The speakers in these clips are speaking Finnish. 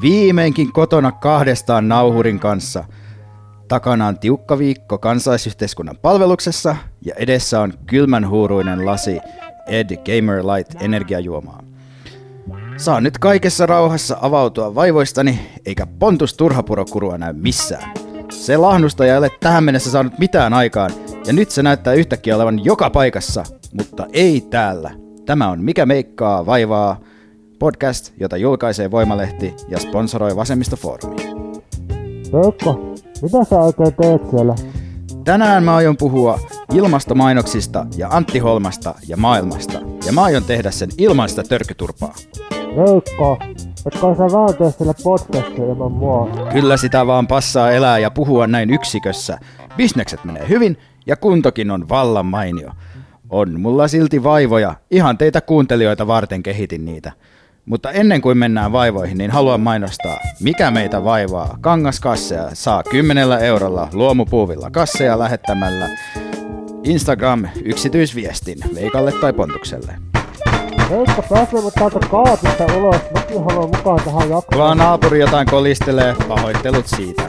Viimeinkin kotona kahdestaan nauhurin kanssa. Takana on tiukka viikko kansaisyhteiskunnan palveluksessa ja edessä on kylmän huuruinen lasi Ed Gamer Light energiajuomaa. Saan nyt kaikessa rauhassa avautua vaivoistani, eikä pontus turhapurokurua näy missään. Se lahnusta ei ole tähän mennessä saanut mitään aikaan, ja nyt se näyttää yhtäkkiä olevan joka paikassa, mutta ei täällä. Tämä on Mikä meikkaa vaivaa, podcast, jota julkaisee Voimalehti ja sponsoroi Vasemmistofoorumi. Veikko, mitä sä oikein teet siellä? Tänään mä aion puhua ilmastomainoksista ja Antti Holmasta ja maailmasta, ja mä aion tehdä sen ilman sitä törkyturpaa. Veikko, etkö sä vaan tee siellä podcastia ilman mua? Kyllä sitä vaan passaa elää ja puhua näin yksikössä. Bisnekset menee hyvin ja kuntokin on vallan mainio. On mulla silti vaivoja, ihan teitä kuuntelijoita varten kehitin niitä. Mutta ennen kuin mennään vaivoihin, niin haluan mainostaa, mikä meitä vaivaa. Kangaskasseja saa 10 eurolla luomupuuvilla kasseja lähettämällä Instagram yksityisviestin Veikalle tai Pontukselle. Veikko, pääsee mut täältä kaapista ulos. Mäkin haluan mukaan tähän jaksoon. Vaan naapuri jotain kolistelee, pahoittelut siitä.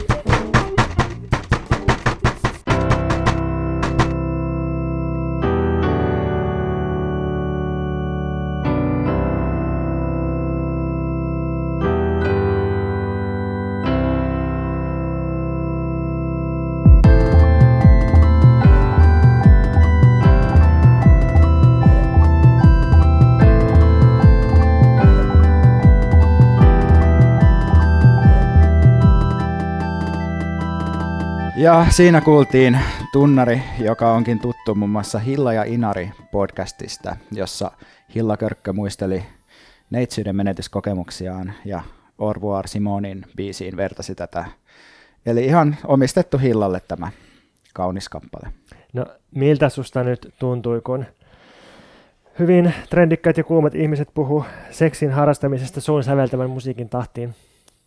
Ja siinä kuultiin tunnari, joka onkin tuttu muun muassa Hilla ja Inari podcastista, jossa Hilla Körkkö muisteli neitsyyden menetyskokemuksiaan ja Orvuar Simonin biisiin vertasi tätä. Eli ihan omistettu Hillalle tämä kaunis kappale. No miltä susta nyt tuntui, kun hyvin trendikkäät ja kuumat ihmiset puhuu seksin harrastamisesta suun säveltävän musiikin tahtiin?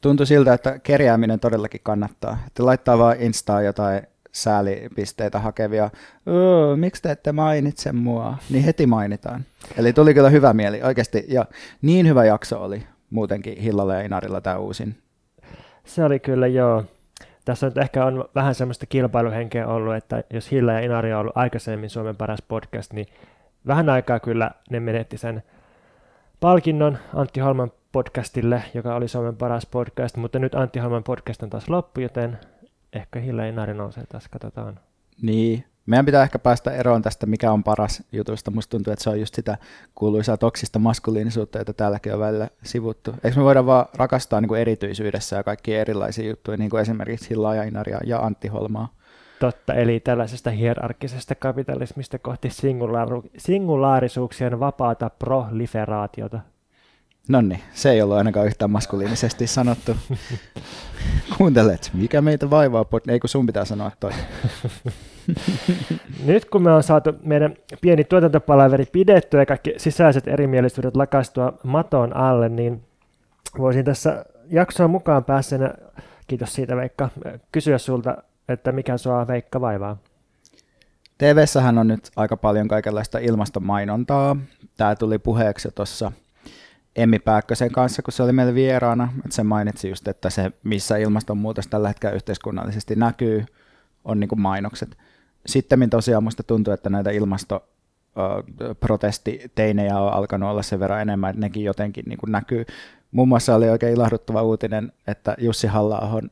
Tuntui siltä, että kerjääminen todellakin kannattaa. Että laittaa vaan Instaa jotain säälipisteitä hakevia, öö, miksi te ette mainitse mua, niin heti mainitaan. Eli tuli kyllä hyvä mieli oikeasti, ja niin hyvä jakso oli muutenkin Hillalla ja Inarilla tämä uusin. Se oli kyllä joo. Tässä nyt ehkä on vähän semmoista kilpailuhenkeä ollut, että jos Hilla ja Inari on ollut aikaisemmin Suomen paras podcast, niin vähän aikaa kyllä ne menetti sen palkinnon Antti Holman podcastille, joka oli Suomen paras podcast, mutta nyt Antti Holman podcast on taas loppu, joten ehkä Hilla Inari nousee taas, katsotaan. Niin, meidän pitää ehkä päästä eroon tästä, mikä on paras jutusta. Musta tuntuu, että se on just sitä kuuluisaa toksista maskuliinisuutta, jota täälläkin on välillä sivuttu. Eikö me voida vaan rakastaa niin kuin erityisyydessä ja kaikkia erilaisia juttuja, niin kuin esimerkiksi Hilla ja Inaria ja Antti Holmaa? Totta, eli tällaisesta hierarkkisesta kapitalismista kohti singulaaru- singulaarisuuksien vapaata proliferaatiota. No niin, se ei ollut ainakaan yhtään maskuliinisesti sanottu. Kuuntelet, mikä meitä vaivaa, ei kun sun pitää sanoa toi. Nyt kun me on saatu meidän pieni tuotantopalaveri pidettyä ja kaikki sisäiset erimielisyydet lakastua maton alle, niin voisin tässä jaksoa mukaan pääsenä, kiitos siitä Veikka, kysyä sulta, että mikä sua Veikka vaivaa? tv on nyt aika paljon kaikenlaista ilmastomainontaa. Tämä tuli puheeksi tuossa Emmi Pääkkösen kanssa, kun se oli meillä vieraana. Että se mainitsi just, että se, missä ilmastonmuutos tällä hetkellä yhteiskunnallisesti näkyy, on niin kuin mainokset. Sitten tosiaan musta tuntuu, että näitä ilmasto protestiteinejä on alkanut olla sen verran enemmän, että nekin jotenkin niin kuin näkyy. Muun muassa oli oikein ilahduttava uutinen, että Jussi halla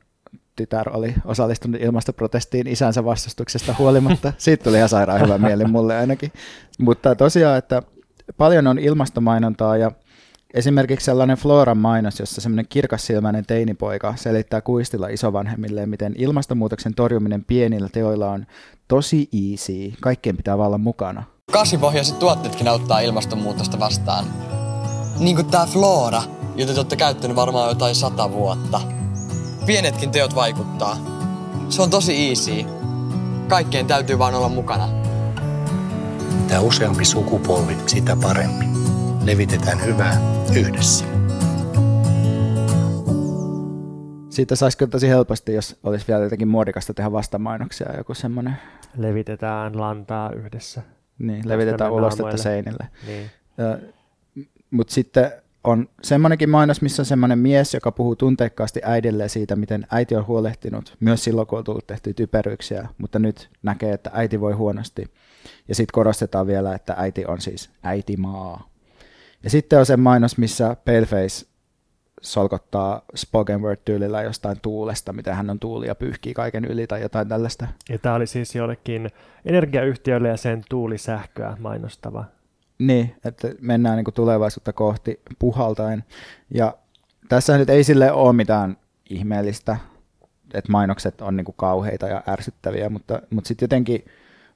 tytär oli osallistunut ilmastoprotestiin isänsä vastustuksesta huolimatta. Siitä tuli ihan sairaan hyvä mieli mulle ainakin. Mutta tosiaan, että paljon on ilmastomainontaa ja Esimerkiksi sellainen Floran mainos, jossa semmoinen kirkassilmäinen teinipoika selittää kuistilla isovanhemmille, miten ilmastonmuutoksen torjuminen pienillä teoilla on tosi easy. Kaikkien pitää olla mukana. Kasvipohjaiset tuotteetkin auttaa ilmastonmuutosta vastaan. Niin kuin tää Flora, jota te olette käyttänyt varmaan jotain sata vuotta. Pienetkin teot vaikuttaa. Se on tosi easy. Kaikkien täytyy vaan olla mukana. Mitä useampi sukupolvi, sitä parempi levitetään hyvää yhdessä. Siitä saisi kyllä tosi helposti, jos olisi vielä jotenkin muodikasta tehdä vastamainoksia, joku semmoinen. Levitetään lantaa yhdessä. Niin, levitetään ulostetta seinille. Niin. Mutta sitten on semmoinenkin mainos, missä on semmoinen mies, joka puhuu tunteikkaasti äidille siitä, miten äiti on huolehtinut, myös silloin, kun on tullut tehty typeryksiä, mutta nyt näkee, että äiti voi huonosti. Ja sitten korostetaan vielä, että äiti on siis äitimaa. Ja sitten on se mainos, missä Paleface solkottaa spoken word-tyylillä jostain tuulesta, mitä hän on tuuli ja pyyhkii kaiken yli tai jotain tällaista. Ja tämä oli siis jollekin energiayhtiölle ja sen tuulisähköä mainostava. Niin, että mennään niin kuin tulevaisuutta kohti puhaltaen. Ja tässä nyt ei sille ole mitään ihmeellistä, että mainokset on niin kuin kauheita ja ärsyttäviä, mutta, mutta sitten jotenkin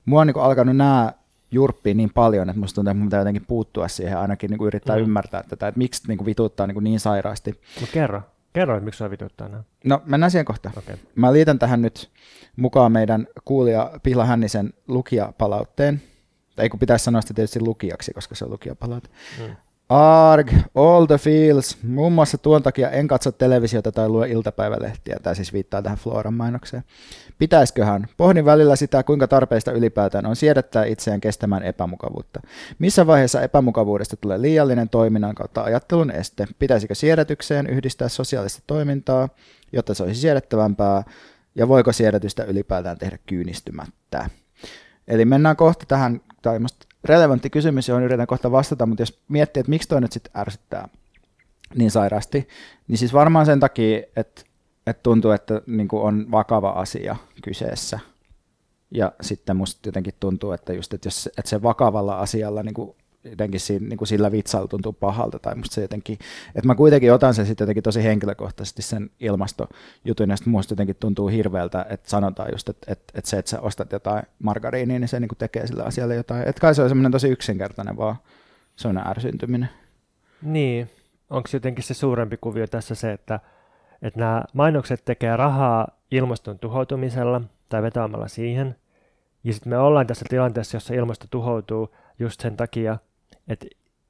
mua on niin kuin alkanut nämä jurppii niin paljon, että musta tuntuu, että mun pitää jotenkin puuttua siihen, ainakin niin kuin yrittää mm. ymmärtää tätä, että miksi niin kuin vituttaa niin, kuin niin sairaasti. No kerro, kerro, että miksi sua vituttaa nämä. No mennään siihen kohtaan. Okay. Mä liitän tähän nyt mukaan meidän kuulija Pihla Hännisen lukijapalautteen. Ei kun pitäisi sanoa sitä tietysti lukijaksi, koska se on lukijapalaute. Mm. Arg, all the feels. Muun muassa tuon takia en katso televisiota tai lue iltapäivälehtiä. Tämä siis viittaa tähän Floran mainokseen. Pitäisköhän? Pohdin välillä sitä, kuinka tarpeista ylipäätään on siedettää itseään kestämään epämukavuutta. Missä vaiheessa epämukavuudesta tulee liiallinen toiminnan kautta ajattelun este? Pitäisikö siedätykseen yhdistää sosiaalista toimintaa, jotta se olisi siedettävämpää? Ja voiko siedätystä ylipäätään tehdä kyynistymättä? Eli mennään kohta tähän, tai relevantti kysymys, johon yritän kohta vastata, mutta jos miettii, että miksi toi nyt sitten ärsyttää niin sairaasti, niin siis varmaan sen takia, että, että tuntuu, että niin on vakava asia kyseessä. Ja sitten musta jotenkin tuntuu, että, just, että, jos, että se vakavalla asialla niin jotenkin siinä, niin kuin sillä vitsalla tuntuu pahalta, tai musta se jotenkin, että mä kuitenkin otan sen sitten jotenkin tosi henkilökohtaisesti sen ilmastojutun, ja sitten musta jotenkin tuntuu hirveältä, että sanotaan just, että, että, että se, että sä ostat jotain margariiniä, niin se niin kuin tekee sille asialle jotain, että kai se on semmoinen tosi yksinkertainen vaan semmoinen ärsyntyminen. Niin, onko jotenkin se suurempi kuvio tässä se, että, että nämä mainokset tekee rahaa ilmaston tuhoutumisella tai vetämällä siihen, ja sitten me ollaan tässä tilanteessa, jossa ilmasto tuhoutuu just sen takia, että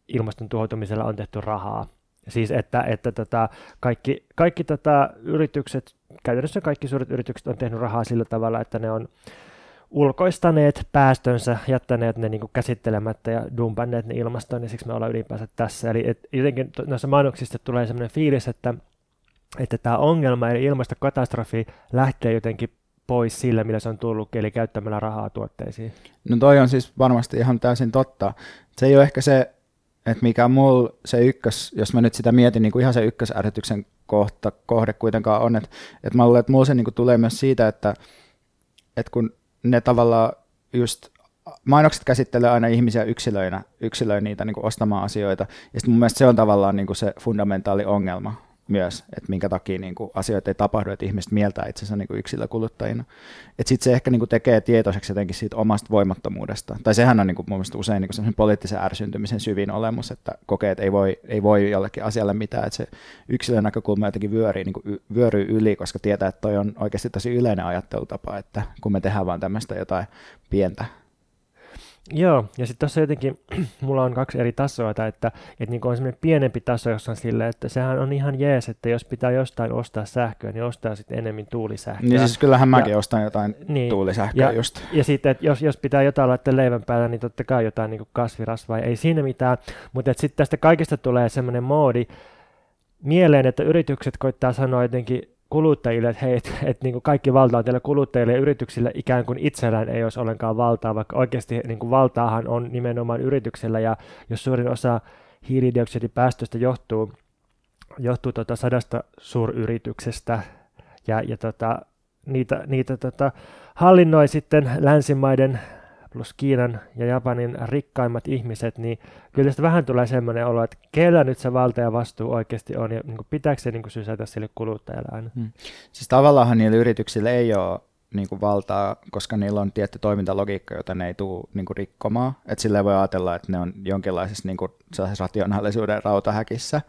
ilmaston tuhoutumisella on tehty rahaa. Siis että, että tota, kaikki, kaikki tota, yritykset, käytännössä kaikki suuret yritykset on tehnyt rahaa sillä tavalla, että ne on ulkoistaneet päästönsä, jättäneet ne niin kuin käsittelemättä ja dumpanneet ne ilmastoon, ja siksi me ollaan ylipäänsä tässä. Eli et, jotenkin noissa mainoksissa tulee sellainen fiilis, että, että tämä ongelma eli ilmastokatastrofi lähtee jotenkin pois sillä, millä se on tullut, eli käyttämällä rahaa tuotteisiin. No toi on siis varmasti ihan täysin totta. Se ei ole ehkä se, että mikä mulla se ykkös, jos mä nyt sitä mietin, niin kuin ihan se ykkösärsytyksen kohta, kohde kuitenkaan on, että, että mä luulen, että mulla se niin kuin tulee myös siitä, että, että kun ne tavallaan just mainokset käsittelee aina ihmisiä yksilöinä, yksilöi niitä niin kuin ostamaan asioita, ja sitten mun mielestä se on tavallaan niin kuin se fundamentaali ongelma, myös, että minkä takia niin kuin, asioita ei tapahdu, että ihmiset mieltää itsensä niin kuin yksilökuluttajina. Sitten se ehkä niin kuin, tekee tietoiseksi jotenkin siitä omasta voimattomuudesta. Tai sehän on niin kuin, mun mielestä usein niin kuin poliittisen ärsyntymisen syvin olemus, että kokee, että ei voi, ei voi jollekin asialle mitään, että se yksilön näkökulma jotenkin vyörii, niin kuin, vyöryy yli, koska tietää, että toi on oikeasti tosi yleinen ajattelutapa, että kun me tehdään vaan tämmöistä jotain pientä Joo, ja sitten tuossa jotenkin mulla on kaksi eri tasoa, että, että niin on semmoinen pienempi taso, jossa on silleen, että sehän on ihan jees, että jos pitää jostain ostaa sähköä, niin ostaa sitten enemmän tuulisähköä. Niin siis kyllähän mäkin ja, ostan jotain niin, tuulisähköä ja, just. Ja sitten, että jos, jos pitää jotain laittaa leivän päällä, niin totta kai jotain niin kasvirasvaa, ei siinä mitään, mutta sitten tästä kaikesta tulee semmoinen moodi mieleen, että yritykset koittaa sanoa jotenkin kuluttajille, että hei, että et, niin kaikki valta on teillä kuluttajille ja yrityksille ikään kuin itsellään ei olisi ollenkaan valtaa, vaikka oikeasti niin kuin valtaahan on nimenomaan yrityksellä ja jos suurin osa hiilidioksidipäästöistä johtuu, johtuu tota sadasta suuryrityksestä ja, ja tota, niitä, niitä tota, hallinnoi sitten länsimaiden plus Kiinan ja Japanin rikkaimmat ihmiset, niin kyllä tästä vähän tulee semmoinen olo, että kellä nyt se valta ja vastuu oikeasti on, ja niin kuin pitääkö se niin kuin sysätä sille kuluttajalle aina? Hmm. Siis tavallaan niillä yrityksillä ei ole niin kuin valtaa, koska niillä on tietty toimintalogiikka, jota ne ei tule niin kuin rikkomaan. Et sillä voi ajatella, että ne on jonkinlaisessa niin kuin, rationaalisuuden rautahäkissä.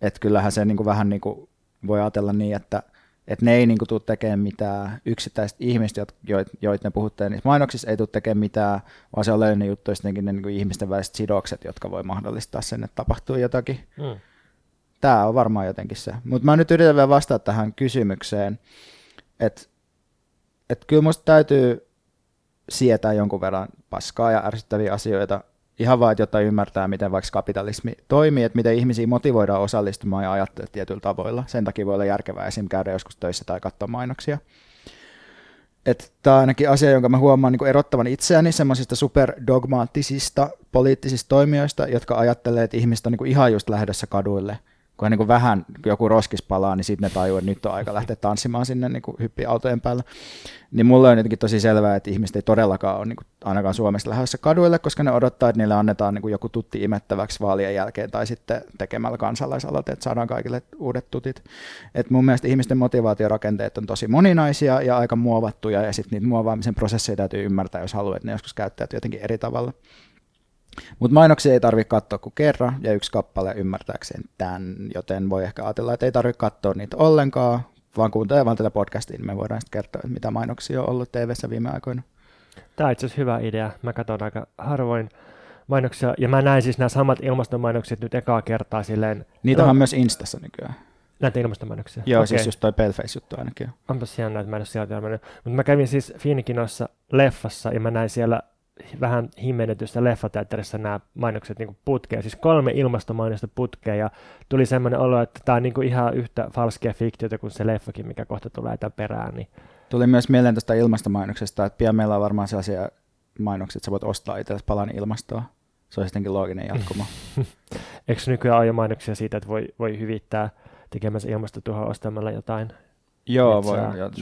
Että kyllähän se niin kuin, vähän niin kuin, voi ajatella niin, että – että ne ei niin kuin, tule tekemään mitään yksittäistä ihmistä, joita joit ne puhutte niissä mainoksissa, ei tule tekemään mitään, vaan se on leinen juttu, ne niin kuin ihmisten väliset sidokset, jotka voi mahdollistaa sen, että tapahtuu jotakin. Mm. Tämä on varmaan jotenkin se. Mutta mä nyt yritän vielä vastata tähän kysymykseen, että et kyllä musta täytyy sietää jonkun verran paskaa ja ärsyttäviä asioita, ihan vaan, että jotta ymmärtää, miten vaikka kapitalismi toimii, että miten ihmisiä motivoidaan osallistumaan ja ajattelemaan tietyllä tavoilla. Sen takia voi olla järkevää esim. käydä joskus töissä tai katsoa mainoksia. Tämä on ainakin asia, jonka mä huomaan niin erottavan itseäni semmoisista superdogmaattisista poliittisista toimijoista, jotka ajattelee, että ihmiset on niin ihan just lähdössä kaduille – kun niin kuin vähän joku roskis palaa, niin sitten ne tajuu, että nyt on aika lähteä tanssimaan sinne niin hyppi autojen päällä. Niin mulle on jotenkin tosi selvää, että ihmiset ei todellakaan ole niin kuin, ainakaan Suomessa lähdössä kaduille, koska ne odottaa, että niille annetaan niin kuin joku tutti imettäväksi vaalien jälkeen tai sitten tekemällä kansalaisaloite, että saadaan kaikille uudet tutit. Et mun mielestä ihmisten motivaatiorakenteet on tosi moninaisia ja aika muovattuja ja sitten niitä muovaamisen prosesseja täytyy ymmärtää, jos haluaa, että ne joskus käyttäjät jotenkin eri tavalla. Mutta mainoksia ei tarvitse katsoa kuin kerran ja yksi kappale ymmärtääkseen tämän, joten voi ehkä ajatella, että ei tarvitse katsoa niitä ollenkaan, vaan kuuntelee vaan tätä podcastia, niin me voidaan sitten kertoa, että mitä mainoksia on ollut tv viime aikoina. Tämä on itse asiassa hyvä idea. Mä katson aika harvoin mainoksia, ja mä näin siis nämä samat ilmastomainokset nyt ekaa kertaa silleen. Niitä no, on myös Instassa nykyään. Näitä ilmastomainoksia? Joo, okay. siis just toi Paleface-juttu ainakin. Onpas jännä, että mä en ole sieltä mennyt. Mutta mä kävin siis Finikinossa leffassa, ja mä näin siellä vähän himmenetyssä leffateatterissa nämä mainokset niin putkeen, siis kolme ilmastomainosta putkeen, ja tuli semmoinen olo, että tämä on niin ihan yhtä falskia fiktiota kuin se leffakin, mikä kohta tulee tämän perään. Niin. Tuli myös mieleen tästä ilmastomainoksesta, että pian meillä on varmaan sellaisia mainoksia, että sä voit ostaa itsellesi palan ilmastoa. Se olisi sittenkin looginen jatkumo. Eikö nykyään ole jo mainoksia siitä, että voi, voi hyvittää tekemässä ilmastotuhoa ostamalla jotain Joo, voi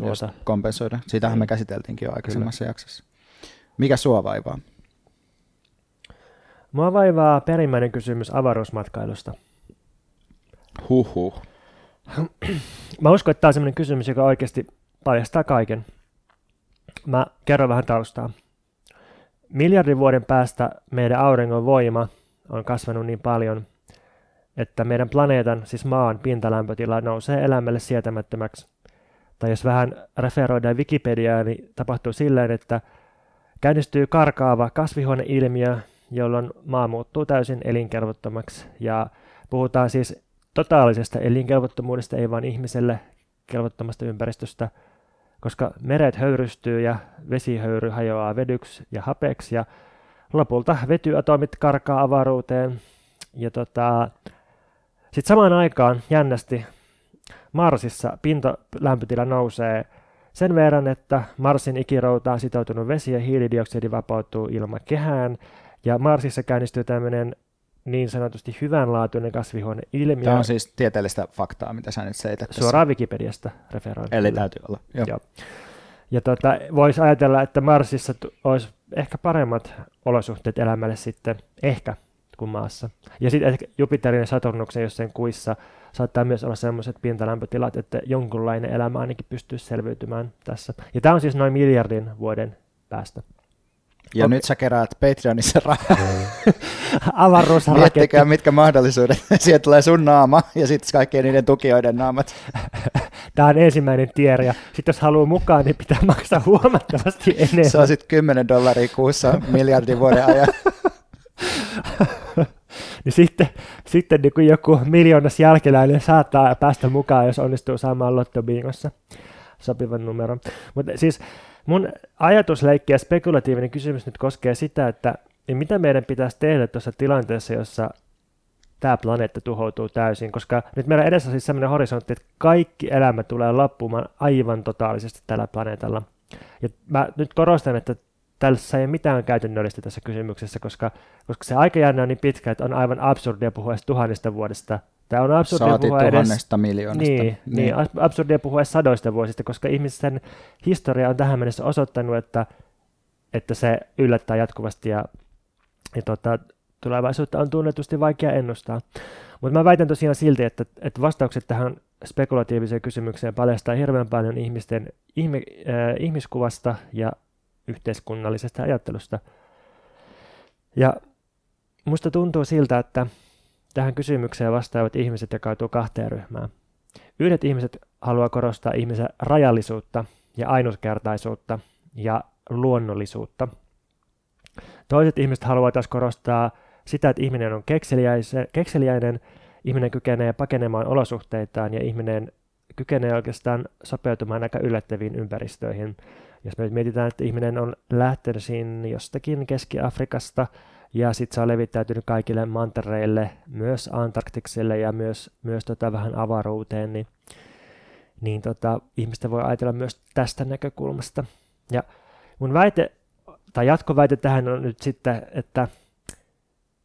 just kompensoida. Siitähän me käsiteltiinkin jo aikaisemmassa Kyllä. jaksossa. Mikä sua vaivaa? Mua vaivaa perimmäinen kysymys avaruusmatkailusta. Huhhuh. Mä uskon, että tämä on sellainen kysymys, joka oikeasti paljastaa kaiken. Mä kerron vähän taustaa. Miljardin vuoden päästä meidän auringon voima on kasvanut niin paljon, että meidän planeetan, siis maan pintalämpötila nousee elämälle sietämättömäksi. Tai jos vähän referoidaan Wikipediaa, niin tapahtuu silleen, että Käynnistyy karkaava kasvihuoneilmiö, jolloin maa muuttuu täysin elinkelvottomaksi. Ja puhutaan siis totaalisesta elinkelvottomuudesta, ei vain ihmiselle kelvottomasta ympäristöstä, koska meret höyrystyy ja vesihöyry hajoaa vedyksi ja hapeksi ja lopulta vetyatomit karkaa avaruuteen. Ja tota, sitten samaan aikaan jännästi Marsissa pintalämpötila nousee sen verran, että Marsin ikiroutaan sitoutunut vesi ja hiilidioksidi vapautuu ilmakehään, ja Marsissa käynnistyy tämmöinen niin sanotusti hyvänlaatuinen kasvihuoneilmiö. Tämä on siis tieteellistä faktaa, mitä sä nyt seität Suoraan Wikipediasta referoin. Eli täytyy olla. Joo. Joo. Ja tuota, voisi ajatella, että Marsissa olisi ehkä paremmat olosuhteet elämälle sitten, ehkä, kuin maassa. Ja sitten Jupiterin ja Saturnuksen jossain kuissa saattaa myös olla sellaiset pintalämpötilat, että jonkunlainen elämä ainakin pystyy selviytymään tässä. Ja tämä on siis noin miljardin vuoden päästä. Ja okay. nyt sä keräät Patreonissa rahaa. Avaruusraketti. Miettikää, mitkä mahdollisuudet. Sieltä tulee sun naama ja sitten kaikkien niiden tukijoiden naamat. Tämä on ensimmäinen tier ja sitten jos haluaa mukaan, niin pitää maksaa huomattavasti enemmän. Se on sitten 10 dollaria kuussa miljardin vuoden ajan. Niin sitten, sitten niin kuin joku miljoonas jälkeläinen saattaa päästä mukaan, jos onnistuu saamaan lottobingossa sopivan numeron. Mutta siis mun ajatusleikki ja spekulatiivinen kysymys nyt koskee sitä, että niin mitä meidän pitäisi tehdä tuossa tilanteessa, jossa tämä planeetta tuhoutuu täysin, koska nyt meillä edessä on siis sellainen horisontti, että kaikki elämä tulee loppumaan aivan totaalisesti tällä planeetalla. Ja mä nyt korostan, että tässä ei ole mitään käytännöllistä tässä kysymyksessä, koska, koska se aikajänne on niin pitkä, että on aivan absurdia puhua edes tuhannesta vuodesta. Tämä on absurdia Saati puhua edes, miljoonasta. Niin, niin. niin, absurdia puhua edes sadoista vuosista, koska ihmisten historia on tähän mennessä osoittanut, että, että se yllättää jatkuvasti ja, ja tota, tulevaisuutta on tunnetusti vaikea ennustaa. Mutta mä väitän tosiaan silti, että, että vastaukset tähän spekulatiiviseen kysymykseen paljastaa hirveän paljon ihmisten äh, ihmiskuvasta ja yhteiskunnallisesta ajattelusta. Ja musta tuntuu siltä, että tähän kysymykseen vastaavat ihmiset jakautuu kahteen ryhmään. Yhdet ihmiset haluaa korostaa ihmisen rajallisuutta ja ainutkertaisuutta ja luonnollisuutta. Toiset ihmiset haluavat taas korostaa sitä, että ihminen on kekseliäinen, ihminen kykenee pakenemaan olosuhteitaan ja ihminen kykenee oikeastaan sopeutumaan aika yllättäviin ympäristöihin. Jos me mietitään, että ihminen on lähtöisin jostakin Keski-Afrikasta ja sitten se on levittäytynyt kaikille mantereille, myös Antarktikselle ja myös, myös tota vähän avaruuteen, niin, niin tota, ihmistä voi ajatella myös tästä näkökulmasta. Ja mun väite, tai jatkoväite tähän on nyt sitten, että,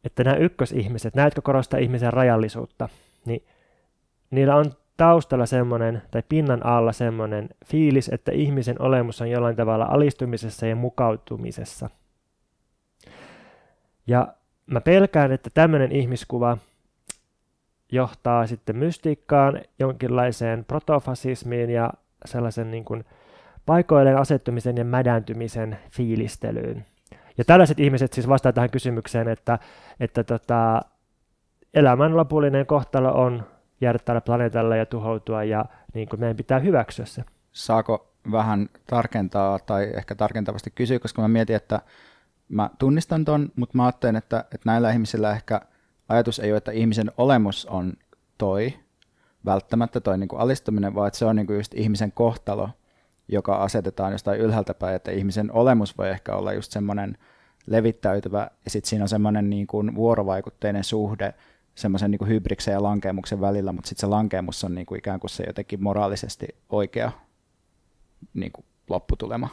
että nämä ykkösihmiset, jotka korostaa ihmisen rajallisuutta, niin niillä on taustalla semmoinen, tai pinnan alla semmoinen fiilis, että ihmisen olemus on jollain tavalla alistumisessa ja mukautumisessa. Ja mä pelkään, että tämmöinen ihmiskuva johtaa sitten mystiikkaan, jonkinlaiseen protofasismiin ja sellaisen niin kuin paikoilleen asettumisen ja mädäntymisen fiilistelyyn. Ja tällaiset ihmiset siis vastaavat tähän kysymykseen, että, että tota, elämän lopullinen kohtalo on jäädä tällä planeetalla ja tuhoutua ja niin kuin meidän pitää hyväksyä se. Saako vähän tarkentaa tai ehkä tarkentavasti kysyä, koska mä mietin, että mä tunnistan ton, mutta mä ajattelen, että, että näillä ihmisillä ehkä ajatus ei ole, että ihmisen olemus on toi, välttämättä toi niin kuin alistuminen, vaan että se on niin kuin just ihmisen kohtalo, joka asetetaan jostain ylhäältä päin, että ihmisen olemus voi ehkä olla just semmoinen levittäytyvä, ja sitten siinä on semmoinen niin kuin vuorovaikutteinen suhde semmoisen niin hybriksen ja lankeemuksen välillä, mutta sitten se lankeemus on niin kuin ikään kuin se jotenkin moraalisesti oikea niin kuin lopputulema.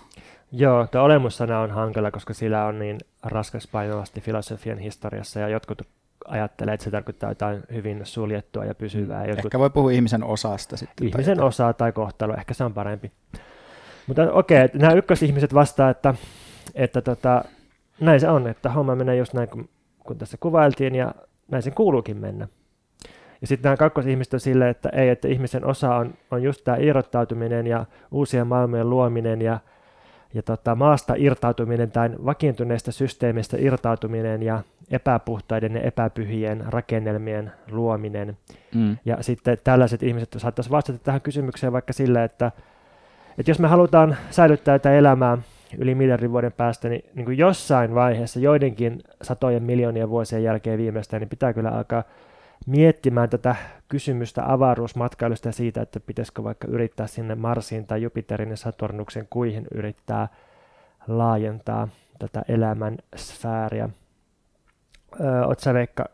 Joo, tuo olemussana on hankala, koska sillä on niin raskas painavasti filosofian historiassa, ja jotkut ajattelee, että se tarkoittaa jotain hyvin suljettua ja pysyvää. Jotkut... Ehkä voi puhua ihmisen osasta sitten. Ihmisen tai osaa tai kohtalo, ehkä se on parempi. Mutta okei, okay, nämä ykkösihmiset vastaa, että, että tota, näin se on, että homma menee just näin, kun, kun tässä kuvailtiin, ja näin sen kuuluukin mennä. Ja sitten nämä kakkosihmiset on silleen, että ei, että ihmisen osa on, on just tämä irrottautuminen ja uusien maailmojen luominen ja, ja tota, maasta irtautuminen tai vakiintuneista systeemistä irtautuminen ja epäpuhtaiden ja epäpyhien rakennelmien luominen. Mm. Ja sitten tällaiset ihmiset saattaisivat vastata tähän kysymykseen vaikka sillä, että, että jos me halutaan säilyttää tätä elämää yli miljardin vuoden päästä, niin, niin kuin jossain vaiheessa, joidenkin satojen miljoonien vuosien jälkeen viimeistään, niin pitää kyllä alkaa miettimään tätä kysymystä avaruusmatkailusta ja siitä, että pitäisikö vaikka yrittää sinne Marsiin tai Jupiterin ja Saturnuksen kuihin yrittää laajentaa tätä elämän sfääriä. Oletko sä Veikka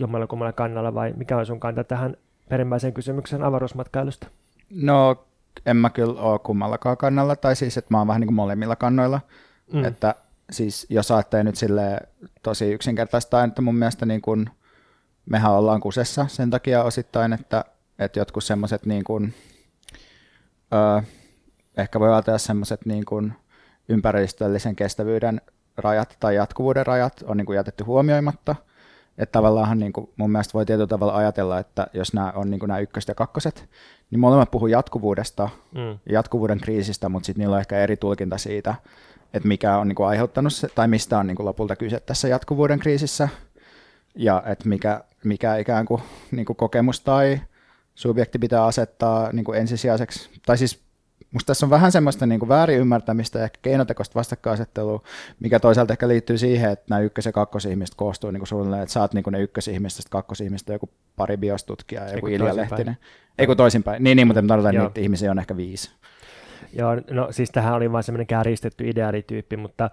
jommalla kummalla kannalla vai mikä on sun kanta tähän perimmäiseen kysymykseen avaruusmatkailusta? No en mä kyllä ole kummallakaan kannalla, tai siis että mä oon vähän niin kuin molemmilla kannoilla. Mm. Että siis jos ajattelee nyt sille tosi yksinkertaista, että mun mielestä niin kuin, mehän ollaan kusessa sen takia osittain, että, että jotkut semmoiset niin kuin, öö, ehkä voi ajatella semmoiset niin kuin ympäristöllisen kestävyyden rajat tai jatkuvuuden rajat on niin kuin jätetty huomioimatta. Että tavallaan niin kuin mun mielestä voi tietyllä tavalla ajatella, että jos nämä on niin kuin nämä ykköset ja kakkoset, niin molemmat puhuu jatkuvuudesta, mm. jatkuvuuden kriisistä, mutta sitten niillä on ehkä eri tulkinta siitä, että mikä on niin kuin aiheuttanut se, tai mistä on niin kuin lopulta kyse tässä jatkuvuuden kriisissä, ja että mikä, mikä ikään kuin, niin kuin kokemus tai subjekti pitää asettaa niin kuin ensisijaiseksi, tai siis Musta tässä on vähän semmoista niin kuin väärin ymmärtämistä ja ehkä keinotekoista vastakkainasettelua, mikä toisaalta ehkä liittyy siihen, että nämä ykkös- ja kakkosihmiset koostuu niin kuin suunnilleen, että sä oot niin ne ykkösihmiset, kakkosihmiset, joku pari biostutkijaa ja joku Ilja Lehtinen. Ei kun toisinpäin. Niin, niin mutta tarkoitan, että niitä ihmisiä on ehkä viisi. Joo, no siis tähän oli vain semmoinen kääristetty ideaalityyppi, mutta,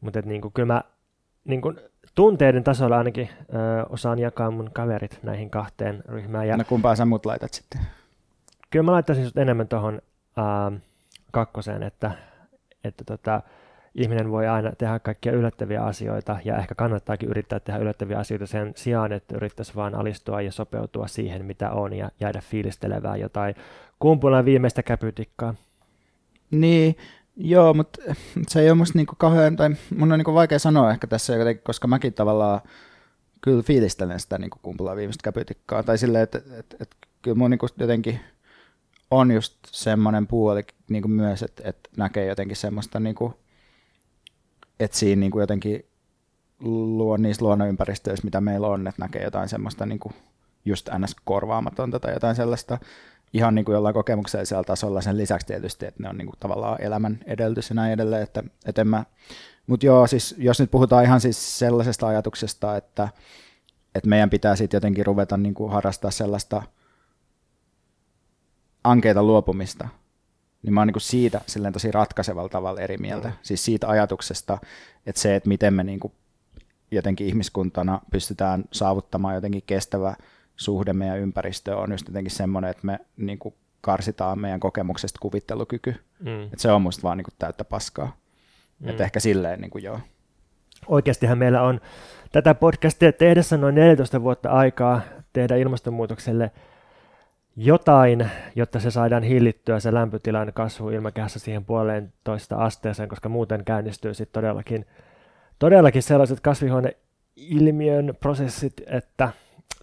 mutta et, niin kuin, kyllä mä niin kuin, tunteiden tasolla ainakin ö, osaan jakaa mun kaverit näihin kahteen ryhmään. Ja, no kumpaa sä mut laitat sitten? Kyllä mä laittaisin sut enemmän tuohon äh, kakkoseen, että, että tota, ihminen voi aina tehdä kaikkia yllättäviä asioita ja ehkä kannattaakin yrittää tehdä yllättäviä asioita sen sijaan, että yrittäisi vaan alistua ja sopeutua siihen, mitä on ja jäädä fiilistelevään jotain kumpulan viimeistä käpytikkaa. Niin, joo, mutta se ei ole musta niinku kauhean, tai mun on niinku vaikea sanoa ehkä tässä, koska mäkin tavallaan kyllä fiilistelen sitä niinku kumpulan viimeistä käpytikkaa, tai silleen, että et, et, et, kyllä mun niinku jotenkin on just semmoinen puoli niin kuin myös, että, että näkee jotenkin semmoista, niin kuin, että siinä niin kuin jotenkin luo niissä luonnonympäristöissä, mitä meillä on, että näkee jotain semmoista niin kuin just ns. korvaamatonta tai jotain sellaista ihan niin kuin jollain kokemuksellisella tasolla sen lisäksi tietysti, että ne on niin kuin tavallaan elämän edellytys ja näin edelleen, että, että mä, mutta joo, siis jos nyt puhutaan ihan siis sellaisesta ajatuksesta, että, että meidän pitää sitten jotenkin ruveta niin kuin harrastaa sellaista – ankeita luopumista, niin mä oon niin kuin siitä silleen tosi ratkaisevalla tavalla eri mieltä. Mm. Siis siitä ajatuksesta, että se, että miten me niin kuin jotenkin ihmiskuntana pystytään saavuttamaan jotenkin kestävä suhde meidän ympäristöön on just jotenkin semmoinen, että me niin kuin karsitaan meidän kokemuksesta kuvittelukyky. Mm. Et se on musta vaan niin kuin täyttä paskaa. Mm. Et ehkä silleen niin kuin joo. Oikeastihan meillä on tätä podcastia tehdessä noin 14 vuotta aikaa tehdä ilmastonmuutokselle jotain, jotta se saadaan hillittyä se lämpötilan kasvu ilmakehässä siihen puoleen toista asteeseen, koska muuten käynnistyy sitten todellakin, todellakin sellaiset kasvihuoneilmiön prosessit, että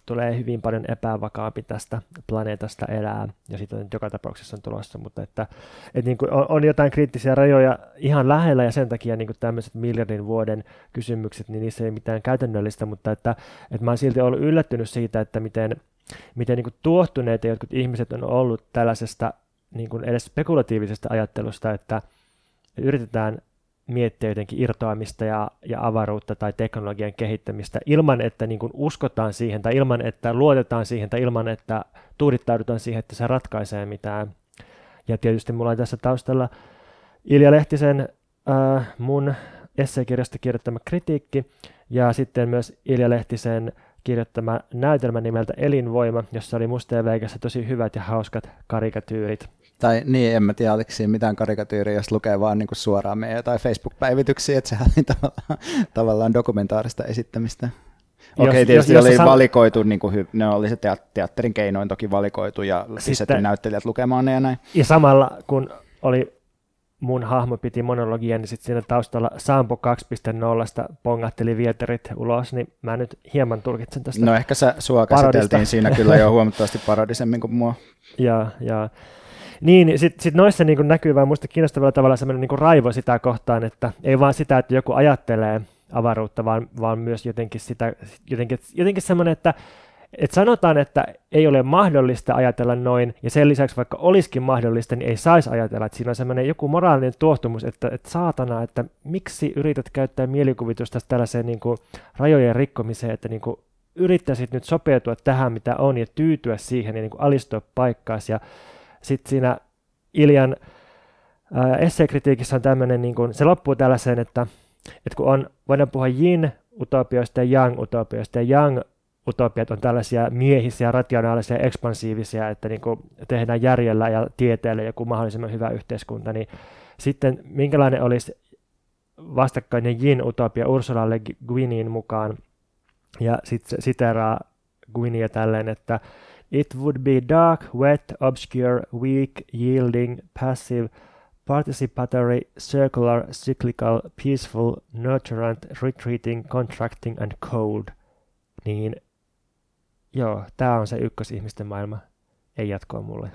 tulee hyvin paljon epävakaampi tästä planeetasta elää, ja siitä nyt joka tapauksessa on tulossa, mutta että, että niin kuin on, on jotain kriittisiä rajoja ihan lähellä, ja sen takia niin kuin tämmöiset miljardin vuoden kysymykset, niin niissä ei mitään käytännöllistä, mutta että, että mä oon silti ollut yllättynyt siitä, että miten, miten niin kuin tuohtuneita jotkut ihmiset on ollut tällaisesta niin kuin edes spekulatiivisesta ajattelusta, että yritetään miettiä jotenkin irtoamista ja, ja avaruutta tai teknologian kehittämistä ilman, että niin kuin uskotaan siihen tai ilman, että luotetaan siihen tai ilman, että tuudittaudutaan siihen, että se ratkaisee mitään. Ja tietysti mulla on tässä taustalla Ilja Lehtisen äh, mun esseekirjasta kirjoittama kritiikki ja sitten myös Ilja Lehtisen kirjoittama näytelmä nimeltä Elinvoima, jossa oli musta ja tosi hyvät ja hauskat karikatyyrit. Tai niin, en mä tiedä, oliko siinä mitään karikatyyriä, jos lukee vaan niin kuin suoraan meidän jotain Facebook-päivityksiä, että sehän oli tavallaan, tavallaan dokumentaarista esittämistä. Okei, okay, tietysti jos, oli san... valikoitu, niin kuin, ne oli se teatterin keinoin toki valikoitu ja pistetty näyttelijät lukemaan ne ja näin. Ja samalla kun oli mun hahmo piti monologia, niin sitten siinä taustalla Sampo 2.0 pongatteli vieterit ulos, niin mä nyt hieman tulkitsen tästä No ehkä sä, sua käsiteltiin siinä kyllä jo huomattavasti parodisemmin kuin mua. ja, ja niin, sitten sit noissa niin näkyy vaan muista kiinnostavalla tavalla sellainen niin raivo sitä kohtaan, että ei vaan sitä, että joku ajattelee avaruutta, vaan, vaan myös jotenkin, sitä, jotenkin, jotenkin semmoinen, että, että sanotaan, että ei ole mahdollista ajatella noin, ja sen lisäksi vaikka olisikin mahdollista, niin ei saisi ajatella, että siinä on semmoinen joku moraalinen tuohtumus, että, että saatana, että miksi yrität käyttää mielikuvitusta tällaiseen niin kuin rajojen rikkomiseen, että niin kuin yrittäisit nyt sopeutua tähän, mitä on, ja tyytyä siihen, ja niin kuin alistua paikkaasi, ja sitten siinä Iljan äh, esseekritiikissä on tämmöinen, niin kun, se loppuu tällaiseen, että, että kun on, voidaan puhua yin utopioista ja yang utopioista, ja yang utopiat on tällaisia miehisiä, rationaalisia, ekspansiivisia, että niin kuin tehdään järjellä ja tieteellä joku mahdollisimman hyvä yhteiskunta, niin sitten minkälainen olisi vastakkainen Jin utopia Ursula Le Guinin mukaan, ja sitten siteraa Guinia tälleen, että It would be dark, wet, obscure, weak, yielding, passive, participatory, circular, cyclical, peaceful, nurturant, retreating, contracting and cold. Niin joo, tämä on se ykkösihmisten maailma. Ei jatkoa mulle.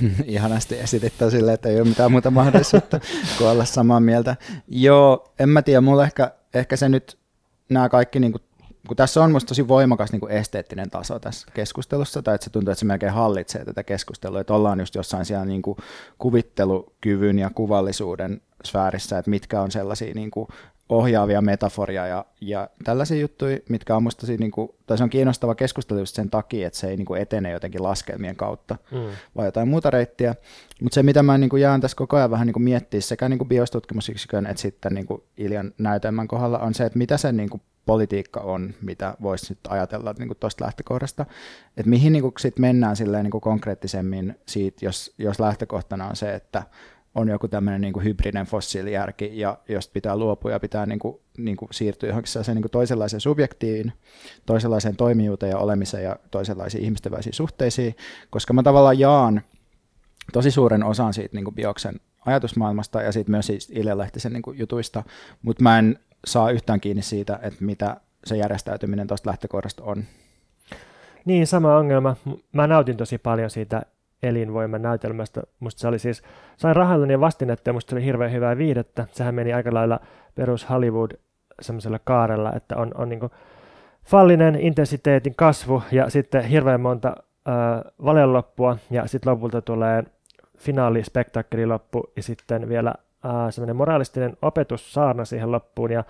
Ihanasti esitettä silleen, että ei ole mitään muuta mahdollisuutta kuin olla samaa mieltä. Joo, en mä tiedä, mulla ehkä, ehkä se nyt, nämä kaikki niin kuin kun tässä on musta tosi voimakas niin kuin esteettinen taso tässä keskustelussa, tai että se tuntuu, että se melkein hallitsee tätä keskustelua, että ollaan just jossain siellä niin kuin kuvittelukyvyn ja kuvallisuuden sfäärissä, että mitkä on sellaisia niin kuin ohjaavia metaforia ja, ja tällaisia juttuja, mitkä on musta niin kuin, tai se on kiinnostava keskustelu just sen takia, että se ei niin kuin etene jotenkin laskelmien kautta, mm. vai jotain muuta reittiä. Mutta se, mitä mä niin kuin jään tässä koko ajan vähän niin kuin miettiä sekä niin kuin biostutkimusyksikön että sitten niin kuin Iljan näytelmän kohdalla, on se, että mitä se niin kuin politiikka on, mitä voisi nyt ajatella niin tuosta lähtökohdasta, että mihin niin kuin sit mennään silleen niin kuin konkreettisemmin siitä, jos, jos lähtökohtana on se, että on joku tämmöinen niin hybrinen fossiilijärki, ja jos pitää luopua ja pitää niin kuin, niin kuin siirtyä johonkin niin kuin toisenlaiseen subjektiin, toisenlaiseen toimijuuteen ja olemiseen ja toisenlaisiin ihmisten välisiin suhteisiin, koska mä tavallaan jaan tosi suuren osan siitä niin kuin bioksen ajatusmaailmasta ja sitten myös siis Ilja Lehtisen niin jutuista, mutta mä en saa yhtään kiinni siitä, että mitä se järjestäytyminen tuosta lähtökohdasta on. Niin, sama ongelma. Mä nautin tosi paljon siitä elinvoiman näytelmästä. Musta se oli siis, sain rahallani vastinetta ja musta se oli hirveän hyvää viidettä. Sehän meni aika lailla perus Hollywood semmoisella kaarella, että on, on niin fallinen intensiteetin kasvu ja sitten hirveän monta äh, valeenloppua ja sitten lopulta tulee finaalispektaakkeli ja sitten vielä äh, semmoinen moraalistinen opetus saarna siihen loppuun ja